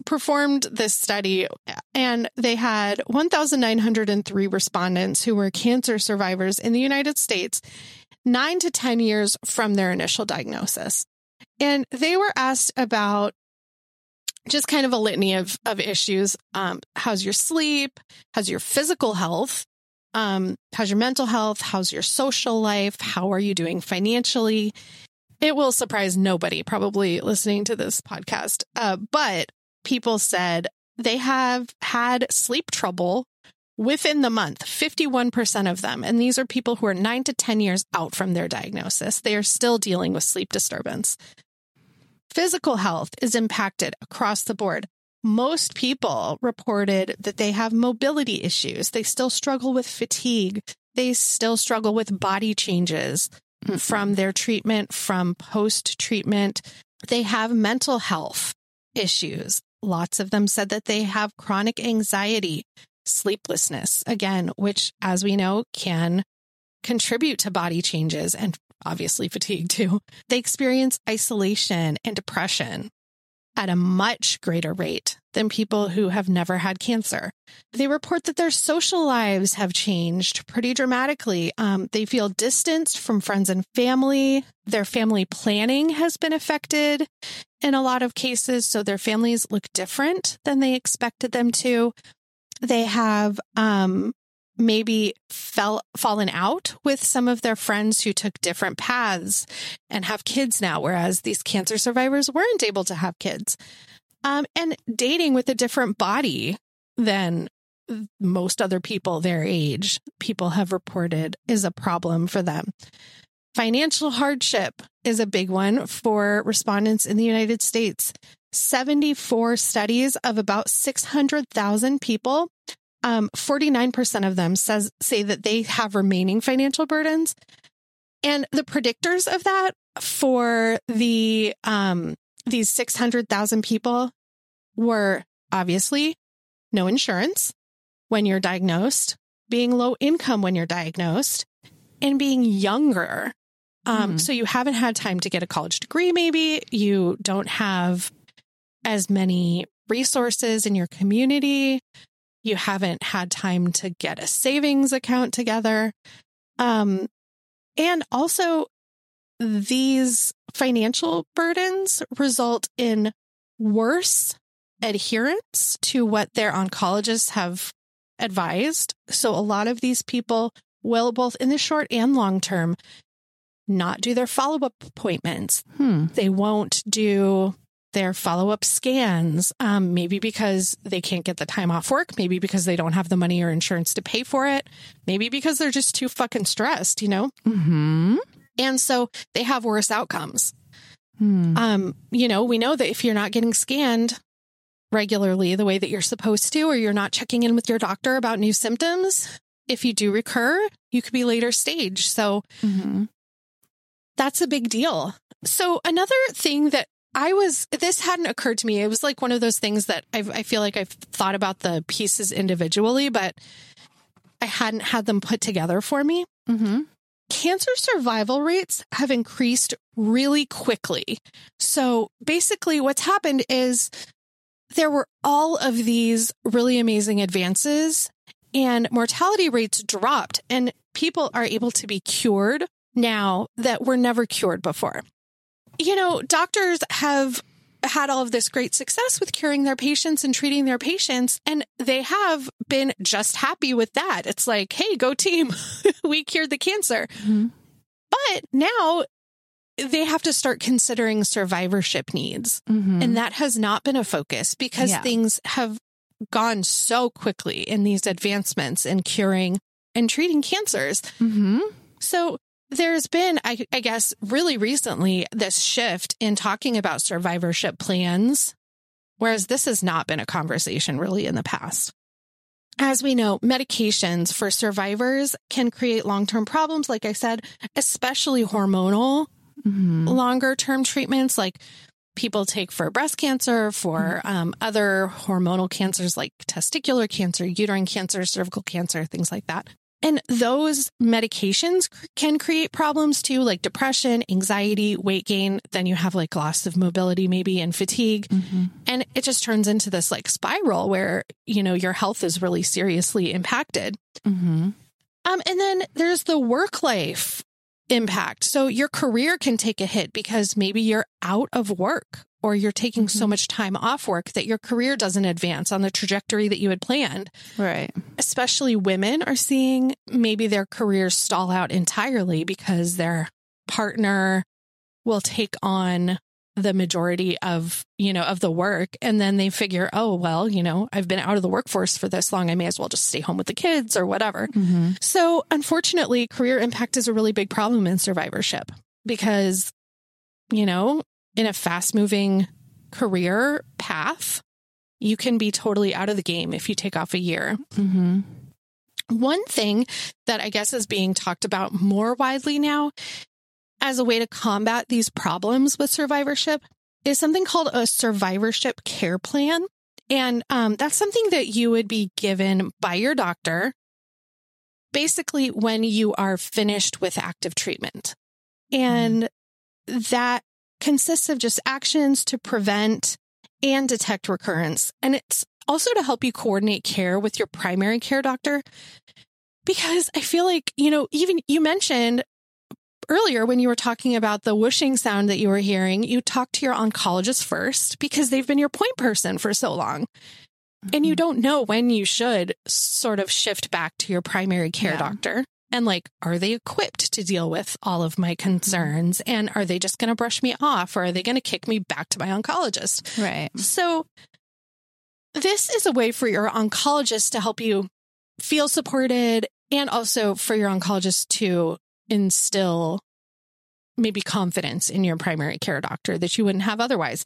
Speaker 2: performed this study and they had 1,903 respondents who were cancer survivors in the United States, nine to 10 years from their initial diagnosis. And they were asked about just kind of a litany of, of issues. Um, how's your sleep? How's your physical health? Um, how's your mental health? How's your social life? How are you doing financially? It will surprise nobody probably listening to this podcast. Uh, but people said they have had sleep trouble within the month, 51% of them. And these are people who are nine to 10 years out from their diagnosis. They are still dealing with sleep disturbance. Physical health is impacted across the board. Most people reported that they have mobility issues. They still struggle with fatigue. They still struggle with body changes from their treatment, from post treatment. They have mental health issues. Lots of them said that they have chronic anxiety, sleeplessness, again, which, as we know, can contribute to body changes and obviously fatigue too. They experience isolation and depression at a much greater rate than people who have never had cancer. They report that their social lives have changed pretty dramatically. Um, they feel distanced from friends and family. Their family planning has been affected in a lot of cases. So their families look different than they expected them to. They have um, maybe fell fallen out with some of their friends who took different paths and have kids now, whereas these cancer survivors weren't able to have kids. Um, and dating with a different body than most other people their age, people have reported is a problem for them. Financial hardship is a big one for respondents in the United States. 74 studies of about 600,000 people um, 49% of them says say that they have remaining financial burdens. And the predictors of that for the um, these 600,000 people were obviously no insurance when you're diagnosed, being low income when you're diagnosed, and being younger. Um,
Speaker 1: Mhm.
Speaker 2: So you haven't had time to get a college degree, maybe you don't have as many resources in your community you haven't had time to get a savings account together. Um, and also, these financial burdens result in worse adherence to what their oncologists have advised. So, a lot of these people will, both in the short and long term, not do their follow up appointments.
Speaker 1: Hmm.
Speaker 2: They won't do their follow up scans, um, maybe because they can't get the time off work, maybe because they don't have the money or insurance to pay for it, maybe because they're just too fucking stressed, you know?
Speaker 1: Hmm.
Speaker 2: And so they have worse outcomes.
Speaker 1: Hmm.
Speaker 2: Um, you know, we know that if you're not getting scanned regularly the way that you're supposed to, or you're not checking in with your doctor about new symptoms, if you do recur, you could be later stage. So
Speaker 1: Mhm.
Speaker 2: that's a big deal. So another thing that I was, this hadn't occurred to me. It was like one of those things that I've, I feel like I've thought about the pieces individually, but I hadn't had them put together for me.
Speaker 1: Mhm.
Speaker 2: Cancer survival rates have increased really quickly. So basically, what's happened is there were all of these really amazing advances, and mortality rates dropped, and people are able to be cured now that were never cured before. You know, doctors have had all of this great success with curing their patients and treating their patients, and they have been just happy with that. It's like, hey, go team, we cured the cancer.
Speaker 1: Mhm.
Speaker 2: But now they have to start considering survivorship needs.
Speaker 1: Mhm.
Speaker 2: And that has not been a focus because
Speaker 1: Yeah.
Speaker 2: things have gone so quickly in these advancements in curing and treating cancers.
Speaker 1: Mhm.
Speaker 2: So there's been, I, I guess, really recently this shift in talking about survivorship plans, whereas this has not been a conversation really in the past. As we know, medications for survivors can create long term problems, like I said, especially hormonal
Speaker 1: Mhm.
Speaker 2: longer term treatments like people take for breast cancer, for um, other hormonal cancers like testicular cancer, uterine cancer, cervical cancer, things like that. And those medications can create problems too, like depression, anxiety, weight gain. Then you have like loss of mobility, maybe, and fatigue. And it just turns into this like spiral where, you know, your health is really seriously impacted.
Speaker 1: Mm-hmm.
Speaker 2: Um, and then there's the work life impact. So your career can take a hit because maybe you're out of work or you're taking so much time off work that your career doesn't advance on the trajectory that you had planned.
Speaker 1: Right.
Speaker 2: Especially women are seeing maybe their careers stall out entirely because their partner will take on the majority of, you know, of the work. And then they figure, oh, well, you know, I've been out of the workforce for this long. I may as well just stay home with the kids or whatever.
Speaker 1: Mm-hmm.
Speaker 2: So, unfortunately, career impact is a really big problem in survivorship because, you know, in a fast moving career path, you can be totally out of the game if you take off a year.
Speaker 1: Mm-hmm.
Speaker 2: One thing that I guess is being talked about more widely now as a way to combat these problems with survivorship is something called a survivorship care plan. And um, that's something that you would be given by your doctor basically when you are finished with active treatment. And that consists of just actions to prevent and detect recurrence. And it's also to help you coordinate care with your primary care doctor. Because I feel like, you know, even you mentioned earlier when you were talking about the whooshing sound that you were hearing, you talked to your oncologist first because they've been your point person for so long. And you mm-hmm. don't know when you should sort of shift back to your primary care
Speaker 1: Yeah.
Speaker 2: doctor. And like, are they equipped to deal with all of my concerns? Mm-hmm. And are they just going to brush me off or are they going to kick me back to my oncologist?
Speaker 1: Right.
Speaker 2: So, this is a way for your oncologist to help you feel supported and also for your oncologist to instill maybe confidence in your primary care doctor that you wouldn't have otherwise.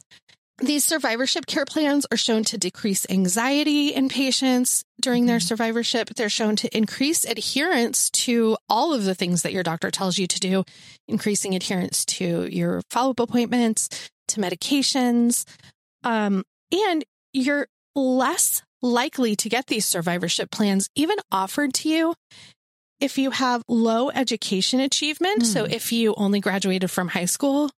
Speaker 2: These survivorship care plans are shown to decrease anxiety in patients during their survivorship. They're shown to increase adherence to all of the things that your doctor tells you to do, increasing adherence to your follow up appointments, to medications. Um, and you're less likely to get these survivorship plans even offered to you if you have low education achievement. So if you only graduated from high school,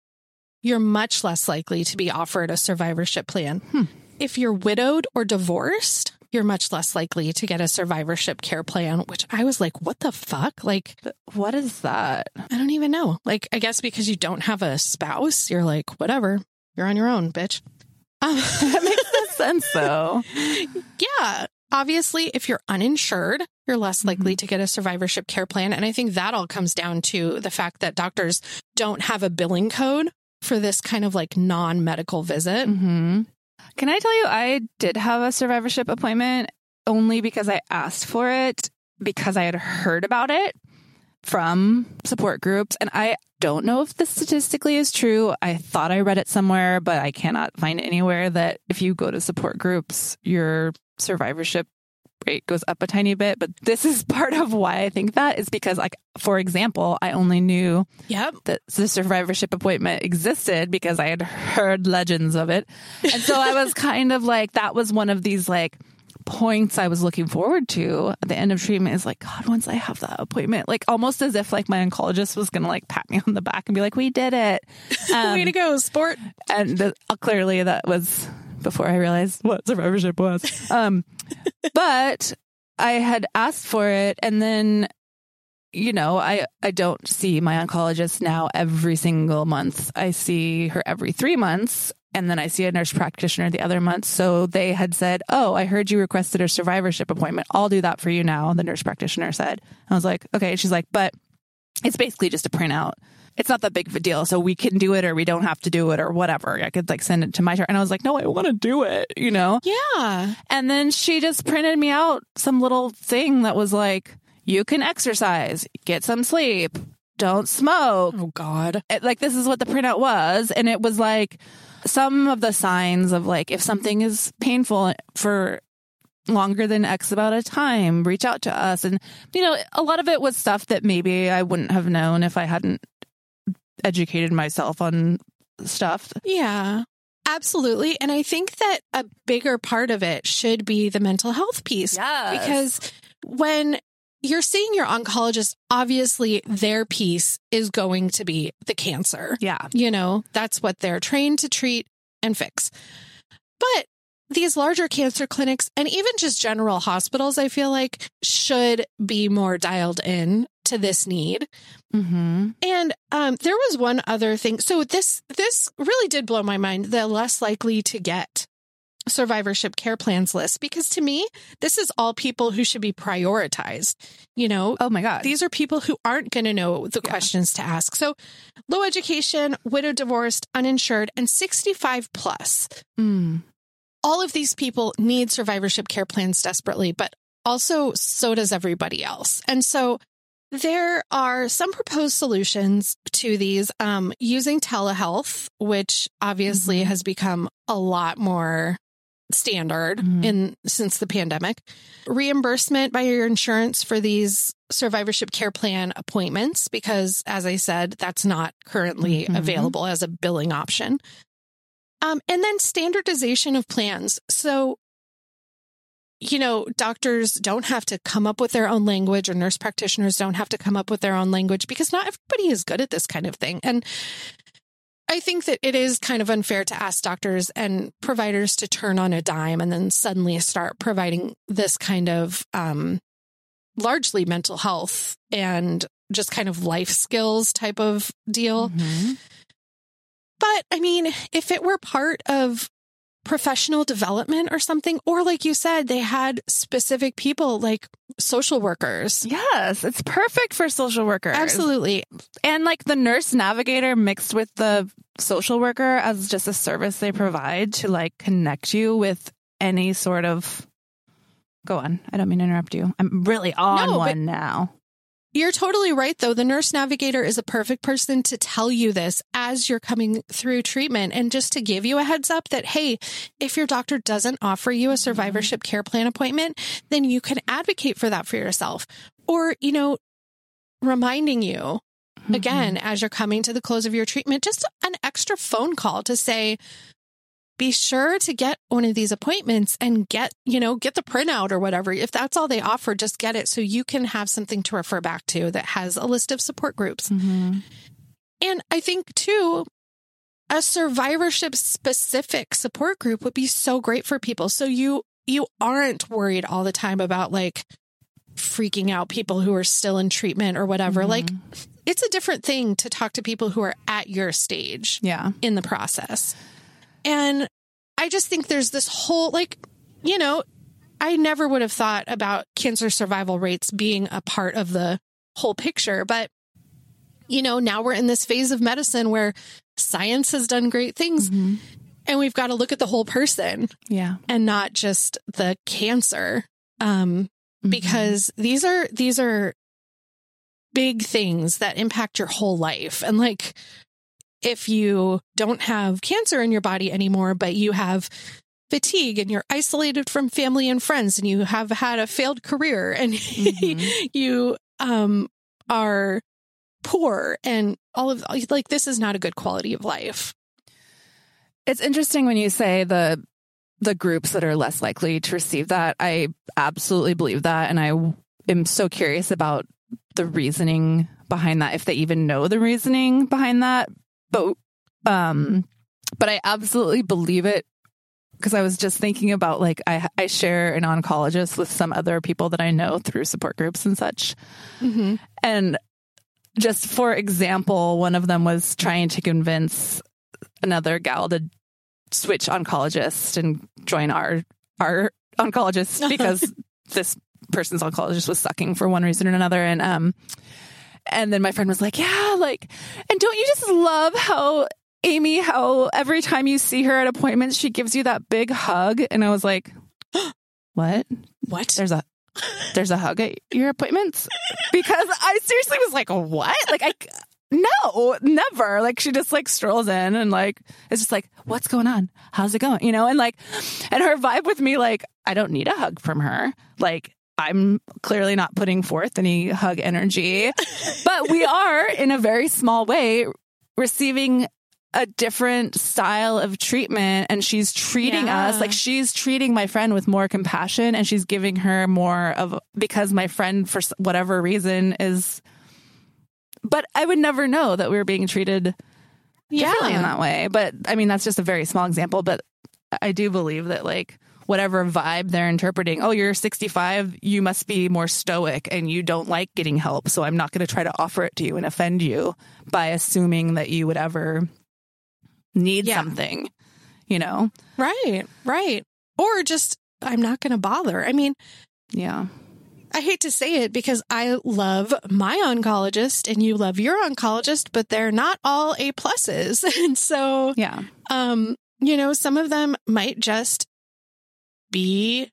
Speaker 2: you're much less likely to be offered a survivorship plan. If you're widowed or divorced, you're much less likely to get a survivorship care plan, which I was like, what the fuck? Like,
Speaker 1: What is that?
Speaker 2: I don't even know. Like, I guess because you don't have a spouse, you're like, whatever, you're on your own, bitch. Um,
Speaker 1: That makes sense though.
Speaker 2: yeah. Obviously, if you're uninsured, you're less likely to get a survivorship care plan. And I think that all comes down to the fact that doctors don't have a billing code for this kind of like non medical visit.
Speaker 1: hmm Can I tell you, I did have a survivorship appointment only because I asked for it because I had heard about it from support groups. And I don't know if this statistically is true. I thought I read it somewhere, but I cannot find anywhere that if you go to support groups, your survivorship rate goes up a tiny bit. But this is part of why I think that is because, like, for example, I only knew
Speaker 2: Yep.
Speaker 1: that the survivorship appointment existed because I had heard legends of it. And so I was kind of like, that was one of these like points I was looking forward to at the end of treatment is like, God, once I have that appointment, like almost as if like my oncologist was going to like pat me on the back and be like, we did it. Um,
Speaker 2: Way to go, sport.
Speaker 1: and the, uh, clearly that was before I realized what survivorship was. Um, but I had asked for it, and then you know, I I don't see my oncologist now every single month. I see her every three months, and then I see a nurse practitioner the other month. So they had said, "Oh, I heard you requested a survivorship appointment. I'll do that for you now." The nurse practitioner said. I was like, "Okay." She's like, "But it's basically just a printout." it's not that big of a deal. So we can do it or we don't have to do it or whatever. I could like send it to my turn. And I was like, no, I want to do it, you know?
Speaker 2: Yeah.
Speaker 1: And then she just printed me out some little thing that was like, you can exercise, get some sleep, don't smoke.
Speaker 2: Oh, God.
Speaker 1: It- like this is what the printout was. And it was like some of the signs of like, if something is painful for longer than X amount of time, reach out to us. And, you know, a lot of it was stuff that maybe I wouldn't have known if I hadn't educated myself on stuff.
Speaker 2: Yeah. Absolutely. And I think that a bigger part of it should be the mental health piece.
Speaker 1: Yes.
Speaker 2: Because when you're seeing your oncologist, obviously their piece is going to be the cancer.
Speaker 1: Yeah.
Speaker 2: You know, that's what they're trained to treat and fix. But these larger cancer clinics and even just general hospitals, I feel like should be more dialed in to this need.
Speaker 1: Mm-hmm.
Speaker 2: And um, there was one other thing. So this this really did blow my mind. The less likely to get survivorship care plans list because to me this is all people who should be prioritized. You know,
Speaker 1: Oh my God.
Speaker 2: these are people who aren't going to know the
Speaker 1: Yeah.
Speaker 2: questions to ask. So low education, widow divorced, uninsured, and 65 plus.
Speaker 1: Mm.
Speaker 2: All of these people need survivorship care plans desperately, but also so does everybody else. And so there are some proposed solutions to these um, using telehealth, which obviously
Speaker 1: Mhm.
Speaker 2: has become a lot more standard
Speaker 1: Mhm.
Speaker 2: in since the pandemic. Reimbursement by your insurance for these survivorship care plan appointments, because as I said, that's not currently
Speaker 1: Mhm.
Speaker 2: available as a billing option. Um, and then standardization of plans. So you know, doctors don't have to come up with their own language or nurse practitioners don't have to come up with their own language because not everybody is good at this kind of thing. And I think that it is kind of unfair to ask doctors and providers to turn on a dime and then suddenly start providing this kind of um, largely mental health and just kind of life skills type of deal.
Speaker 1: Mhm.
Speaker 2: But I mean, if it were part of professional development or something, or like you said, they had specific people like social workers.
Speaker 1: Yes, it's perfect for social workers.
Speaker 2: Absolutely.
Speaker 1: And like the nurse navigator mixed with the social worker as just a service they provide to like connect you with any sort of. Go on. I don't mean to interrupt you. I'm really on
Speaker 2: No,
Speaker 1: one now.
Speaker 2: You're totally right, though. The nurse navigator is a perfect person to tell you this as you're coming through treatment and just to give you a heads up that, hey, if your doctor doesn't offer you a mm-hmm. survivorship care plan appointment, then you can advocate for that for yourself. Or, you know, reminding you again mm-hmm. as you're coming to the close of your treatment, just an extra phone call to say, be sure to get one of these appointments and get, you know, get the printout or whatever. If that's all they offer, just get it so you can have something to refer back to that has a list of support groups.
Speaker 1: Mhm.
Speaker 2: And I think too, a survivorship specific support group would be so great for people. So you you aren't worried all the time about like freaking out people who are still in treatment or whatever.
Speaker 1: Mhm.
Speaker 2: Like it's a different thing to talk to people who are at your stage
Speaker 1: yeah.
Speaker 2: in the process. And I just think there's this whole, like, you know, I never would have thought about cancer survival rates being a part of the whole picture. But, you know, now we're in this phase of medicine where science has done great things
Speaker 1: Mhm.
Speaker 2: and we've got to look at the whole person
Speaker 1: Yeah.
Speaker 2: and not just the cancer. Um,
Speaker 1: Mhm.
Speaker 2: because these are, these are big things that impact your whole life. And like, if you don't have cancer in your body anymore, but you have fatigue and you're isolated from family and friends and you have had a failed career and
Speaker 1: Mhm.
Speaker 2: you um are poor and all of like this is not a good quality of life.
Speaker 1: It's interesting when you say the the groups that are less likely to receive that. I absolutely believe that, and I am so curious about the reasoning behind that, if they even know the reasoning behind that. But um, but I absolutely believe it because I was just thinking about like I I share an oncologist with some other people that I know through support groups and such,
Speaker 2: Mm-hmm.
Speaker 1: and just for example, one of them was trying to convince another gal to switch oncologist and join our our oncologist because this person's oncologist was sucking for one reason or another and um and then my friend was like yeah like and don't you just love how Amy how every time you see her at appointments she gives you that big hug? And I was like what?
Speaker 2: What?
Speaker 1: there's a there's a hug at your appointments? Because I seriously was like what? Like I no never. Like she just like strolls in and like it's just like what's going on? How's it going? You know and like and her vibe with me like I don't need a hug from her. Like I'm clearly not putting forth any hug energy but we are in a very small way receiving a different style of treatment and she's treating
Speaker 2: Yeah.
Speaker 1: us like she's treating my friend with more compassion and she's giving her more of because my friend for whatever reason is but I would never know that we were being treated yeah. in that way. But I mean, that's just a very small example. But I do believe that like whatever vibe they're interpreting, oh, you're 65, you must be more stoic and you don't like getting help. So I'm not going to try to offer it to you and offend you by assuming that you would ever need
Speaker 2: Yeah.
Speaker 1: something, you know?
Speaker 2: Right, right. Or just, I'm not going to bother. I mean,
Speaker 1: Yeah.
Speaker 2: I hate to say it because I love my oncologist and you love your oncologist, but they're not all A pluses. And so,
Speaker 1: Yeah.
Speaker 2: um, you know, some of them might just be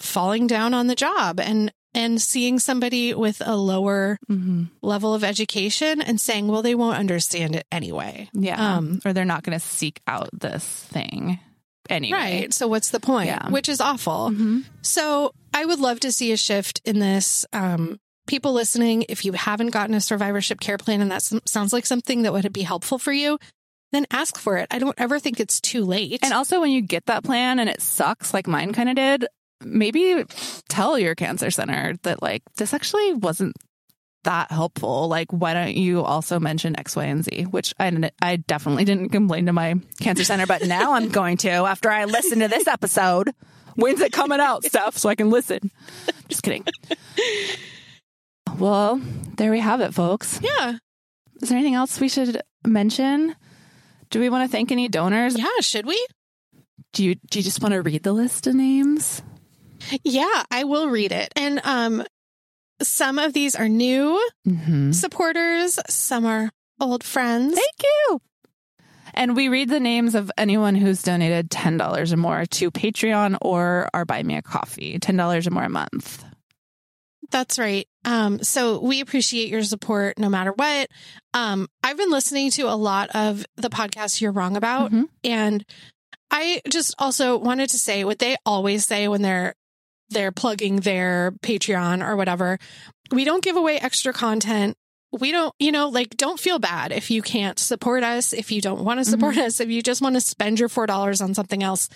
Speaker 2: falling down on the job and, and seeing somebody with a lower
Speaker 1: hmm
Speaker 2: level of education and saying, well, they won't understand it anyway.
Speaker 1: Yeah.
Speaker 2: Um,
Speaker 1: or they're not going to seek out this thing anyway.
Speaker 2: Right. So what's the point?
Speaker 1: Yeah.
Speaker 2: Which is awful.
Speaker 1: Mhm.
Speaker 2: So I would love to see a shift in this. Um, people listening, if you haven't gotten a survivorship care plan and that sounds like something that would be helpful for you, then ask for it. I don't ever think it's too late.
Speaker 1: And also, when you get that plan and it sucks, like mine kind of did, maybe tell your cancer center that, like, this actually wasn't that helpful. Like, why don't you also mention X, Y, and Z? Which I, I definitely didn't complain to my cancer center, but now I'm going to after I listen to this episode. When's it coming out, Steph, so I can listen? Just kidding. Well, there we have it, folks.
Speaker 2: yeah.
Speaker 1: Is there anything else we should mention? Do we want to thank any donors?
Speaker 2: Yeah. Should we?
Speaker 1: Do you do you just want to read the list of names?
Speaker 2: Yeah, I will read it. And um, some of these are new
Speaker 1: Mm-hmm.
Speaker 2: supporters, some are old friends.
Speaker 1: Thank you. And we read the names of anyone who's donated ten dollars or more to Patreon or our Buy Me a Coffee, ten dollars or more a month.
Speaker 2: That's right. Um, so we appreciate your support no matter what. Um, I've been listening to a lot of the podcasts you're wrong about.
Speaker 1: Mhm.
Speaker 2: And I just also wanted to say what they always say when they're they're plugging their Patreon or whatever. We don't give away extra content. We don't, you know, like don't feel bad if you can't support us, if you don't want to support us, if you just want to spend your $4 on something else.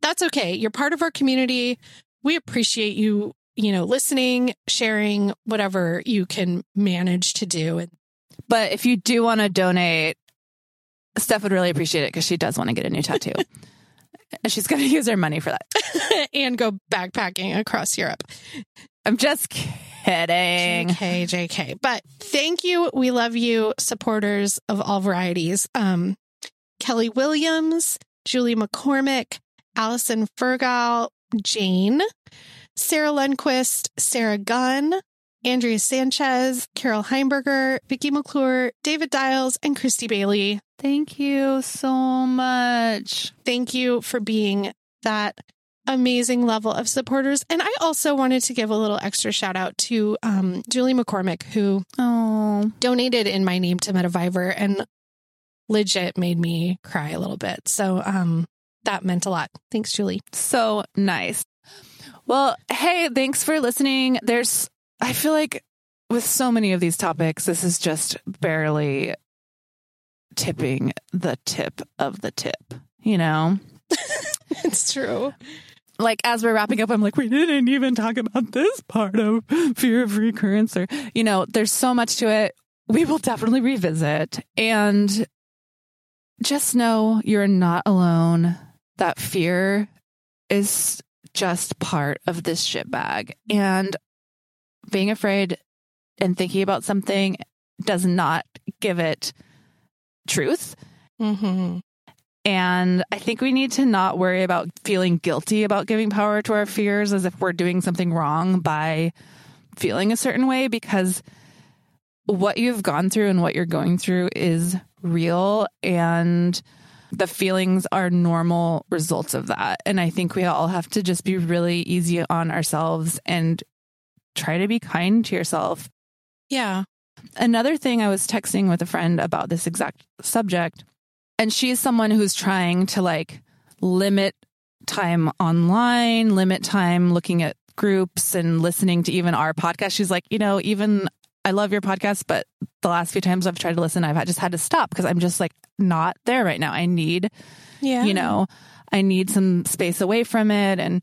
Speaker 2: That's okay. You're part of our community. We appreciate you, you know, listening, sharing, whatever you can manage to do.
Speaker 1: But if you do want to donate, Steph would really appreciate it because she does want to get a new tattoo. And She's going to use her money for that.
Speaker 2: and go backpacking across Europe.
Speaker 1: I'm just kidding.
Speaker 2: JK, JK. But thank you. We love you, supporters of all varieties. Um, Kelly Williams, Julie McCormick, Allison Fergal, Jane, Sarah Lundquist, Sarah Gunn, Andrea Sanchez, Carol Heimberger, Vicky McClure, David Dials, and Christy Bailey.
Speaker 1: Thank you so much.
Speaker 2: Thank you for being that amazing level of supporters. And I also wanted to give a little extra shout out to um, Julie McCormick, who
Speaker 1: Oh,
Speaker 2: donated in my name to METAvivor and legit made me cry a little bit. So um, that meant a lot. Thanks, Julie.
Speaker 1: so nice. Well, hey, thanks for listening. There's, I feel like with so many of these topics, this is just barely tipping the tip of the tip, you know?
Speaker 2: It's true.
Speaker 1: like as we're wrapping up, I'm like, we didn't even talk about this part of fear of recurrence, or you know, there's so much to it. We will definitely revisit, and just know you're not alone. That fear is just part of this shit bag, and being afraid and thinking about something does not give it truth.
Speaker 2: Mm-hmm.
Speaker 1: And I think we need to not worry about feeling guilty about giving power to our fears as if we're doing something wrong by feeling a certain way because what you've gone through and what you're going through is real and the feelings are normal results of that. And I think we all have to just be really easy on ourselves and try to be kind to yourself
Speaker 2: Yeah.
Speaker 1: another thing I was texting with a friend about this exact subject, and she's someone who's trying to like limit time online, limit time looking at groups and listening to even our podcast. She's like, you know, even I love your podcast, but the last few times I've tried to listen, I've just had to stop because I'm just like not there right now. I need,
Speaker 2: Yeah.
Speaker 1: you know, I need some space away from it. And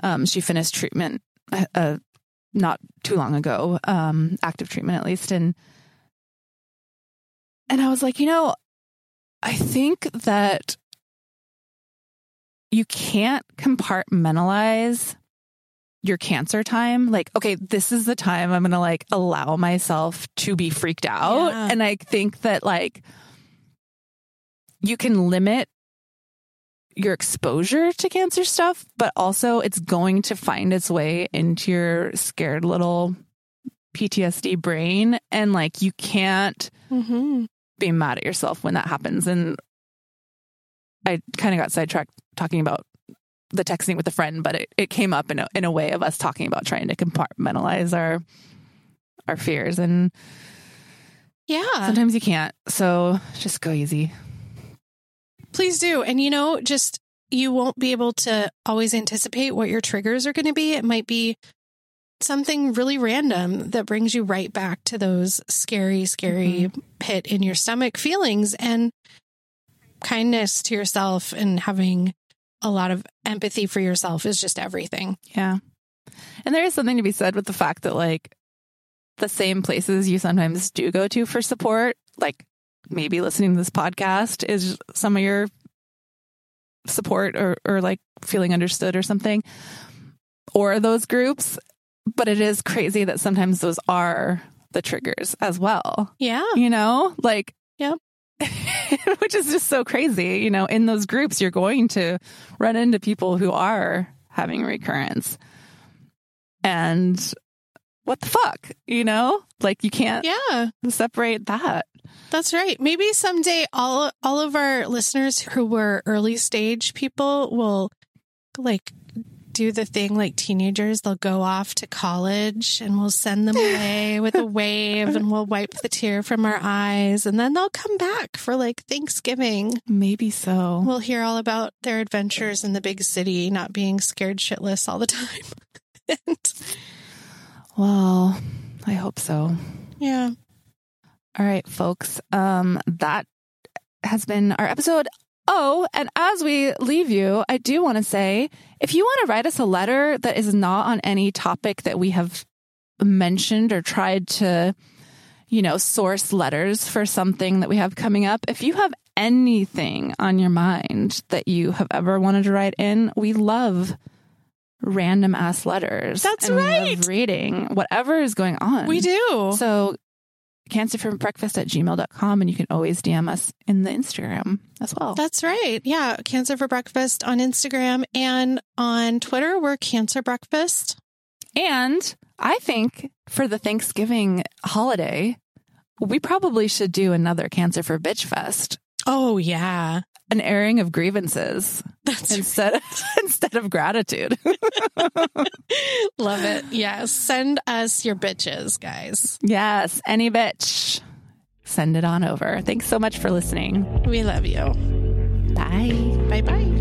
Speaker 1: um, she finished treatment uh, uh, not too long ago, um, active treatment at least, and and I was like, you know, I think that you can't compartmentalize your cancer time. Like, okay, this is the time I'm going to like allow myself to be freaked out.
Speaker 2: Yeah.
Speaker 1: And I think that like you can limit your exposure to cancer stuff, but also it's going to find its way into your scared little PTSD brain. And like, you can't
Speaker 2: hmm
Speaker 1: be mad at yourself when that happens. And I kind of got sidetracked talking about the texting with a friend, but it, it came up in a, in a way of us talking about trying to compartmentalize our our fears. And
Speaker 2: Yeah.
Speaker 1: sometimes you can't. So just go easy.
Speaker 2: Please do. And you know, just you won't be able to always anticipate what your triggers are going to be. It might be something really random that brings you right back to those scary, scary mm-hmm. pit in your stomach feelings and kindness to yourself and having a lot of empathy for yourself is just everything.
Speaker 1: Yeah. And there is something to be said with the fact that like the same places you sometimes do go to for support, like maybe listening to this podcast is some of your support or, or like feeling understood or something, or those groups. But it is crazy that sometimes those are the triggers as well.
Speaker 2: Yeah.
Speaker 1: You know, like,
Speaker 2: Yep.
Speaker 1: which is just so crazy. You know, in those groups, you're going to run into people who are having recurrence. And what the fuck, you know? Like, you can't
Speaker 2: Yeah.
Speaker 1: separate that.
Speaker 2: That's right. Maybe someday all all of our listeners who were early stage people will like do the thing like teenagers. They'll go off to college and we'll send them away with a wave and we'll wipe the tear from our eyes and then they'll come back for like Thanksgiving.
Speaker 1: Maybe so.
Speaker 2: We'll hear all about their adventures in the big city, not being scared shitless all the time. and,
Speaker 1: Well, I hope so.
Speaker 2: yeah.
Speaker 1: All right, folks. Um, that has been our episode. Oh, and as we leave you, I do want to say if you want to write us a letter that is not on any topic that we have mentioned or tried to, you know, source letters for something that we have coming up, if you have anything on your mind that you have ever wanted to write in, we love random ass letters.
Speaker 2: That's
Speaker 1: and we love
Speaker 2: right.
Speaker 1: reading whatever is going on.
Speaker 2: We do.
Speaker 1: So cancer for breakfast at gmail.com and you can always DM us in the Instagram as well.
Speaker 2: That's right. Yeah. Cancer for Breakfast on Instagram and on Twitter, we're Cancer Breakfast.
Speaker 1: and I think for the Thanksgiving holiday, we probably should do another Cancer for Bitch Fest,
Speaker 2: Oh, yeah.
Speaker 1: An airing of grievances
Speaker 2: That's
Speaker 1: instead of, instead of gratitude.
Speaker 2: love it. Yes. Send us your bitches, guys.
Speaker 1: yes, any bitch. Send it on over. Thanks so much for listening.
Speaker 2: We love you.
Speaker 1: Bye.
Speaker 2: Bye bye.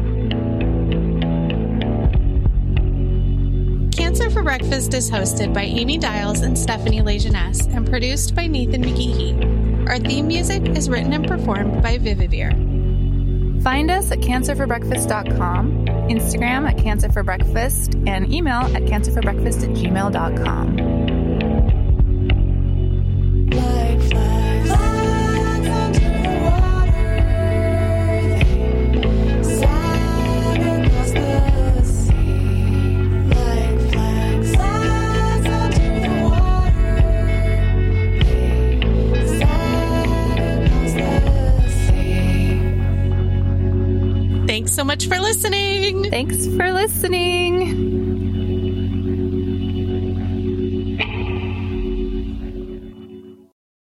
Speaker 2: Cancer for Breakfast is hosted by Amy Dials and Stephanie Lejeunesse and produced by Nathan McGeehee. Our theme music is written and performed by Vivivere.
Speaker 1: Find us at cancerforbreakfast.com, Instagram at cancerforbreakfast, and email at cancerforbreakfast at gmail.com.
Speaker 3: Like flags,
Speaker 2: Thanks so much for listening.
Speaker 1: Thanks for listening.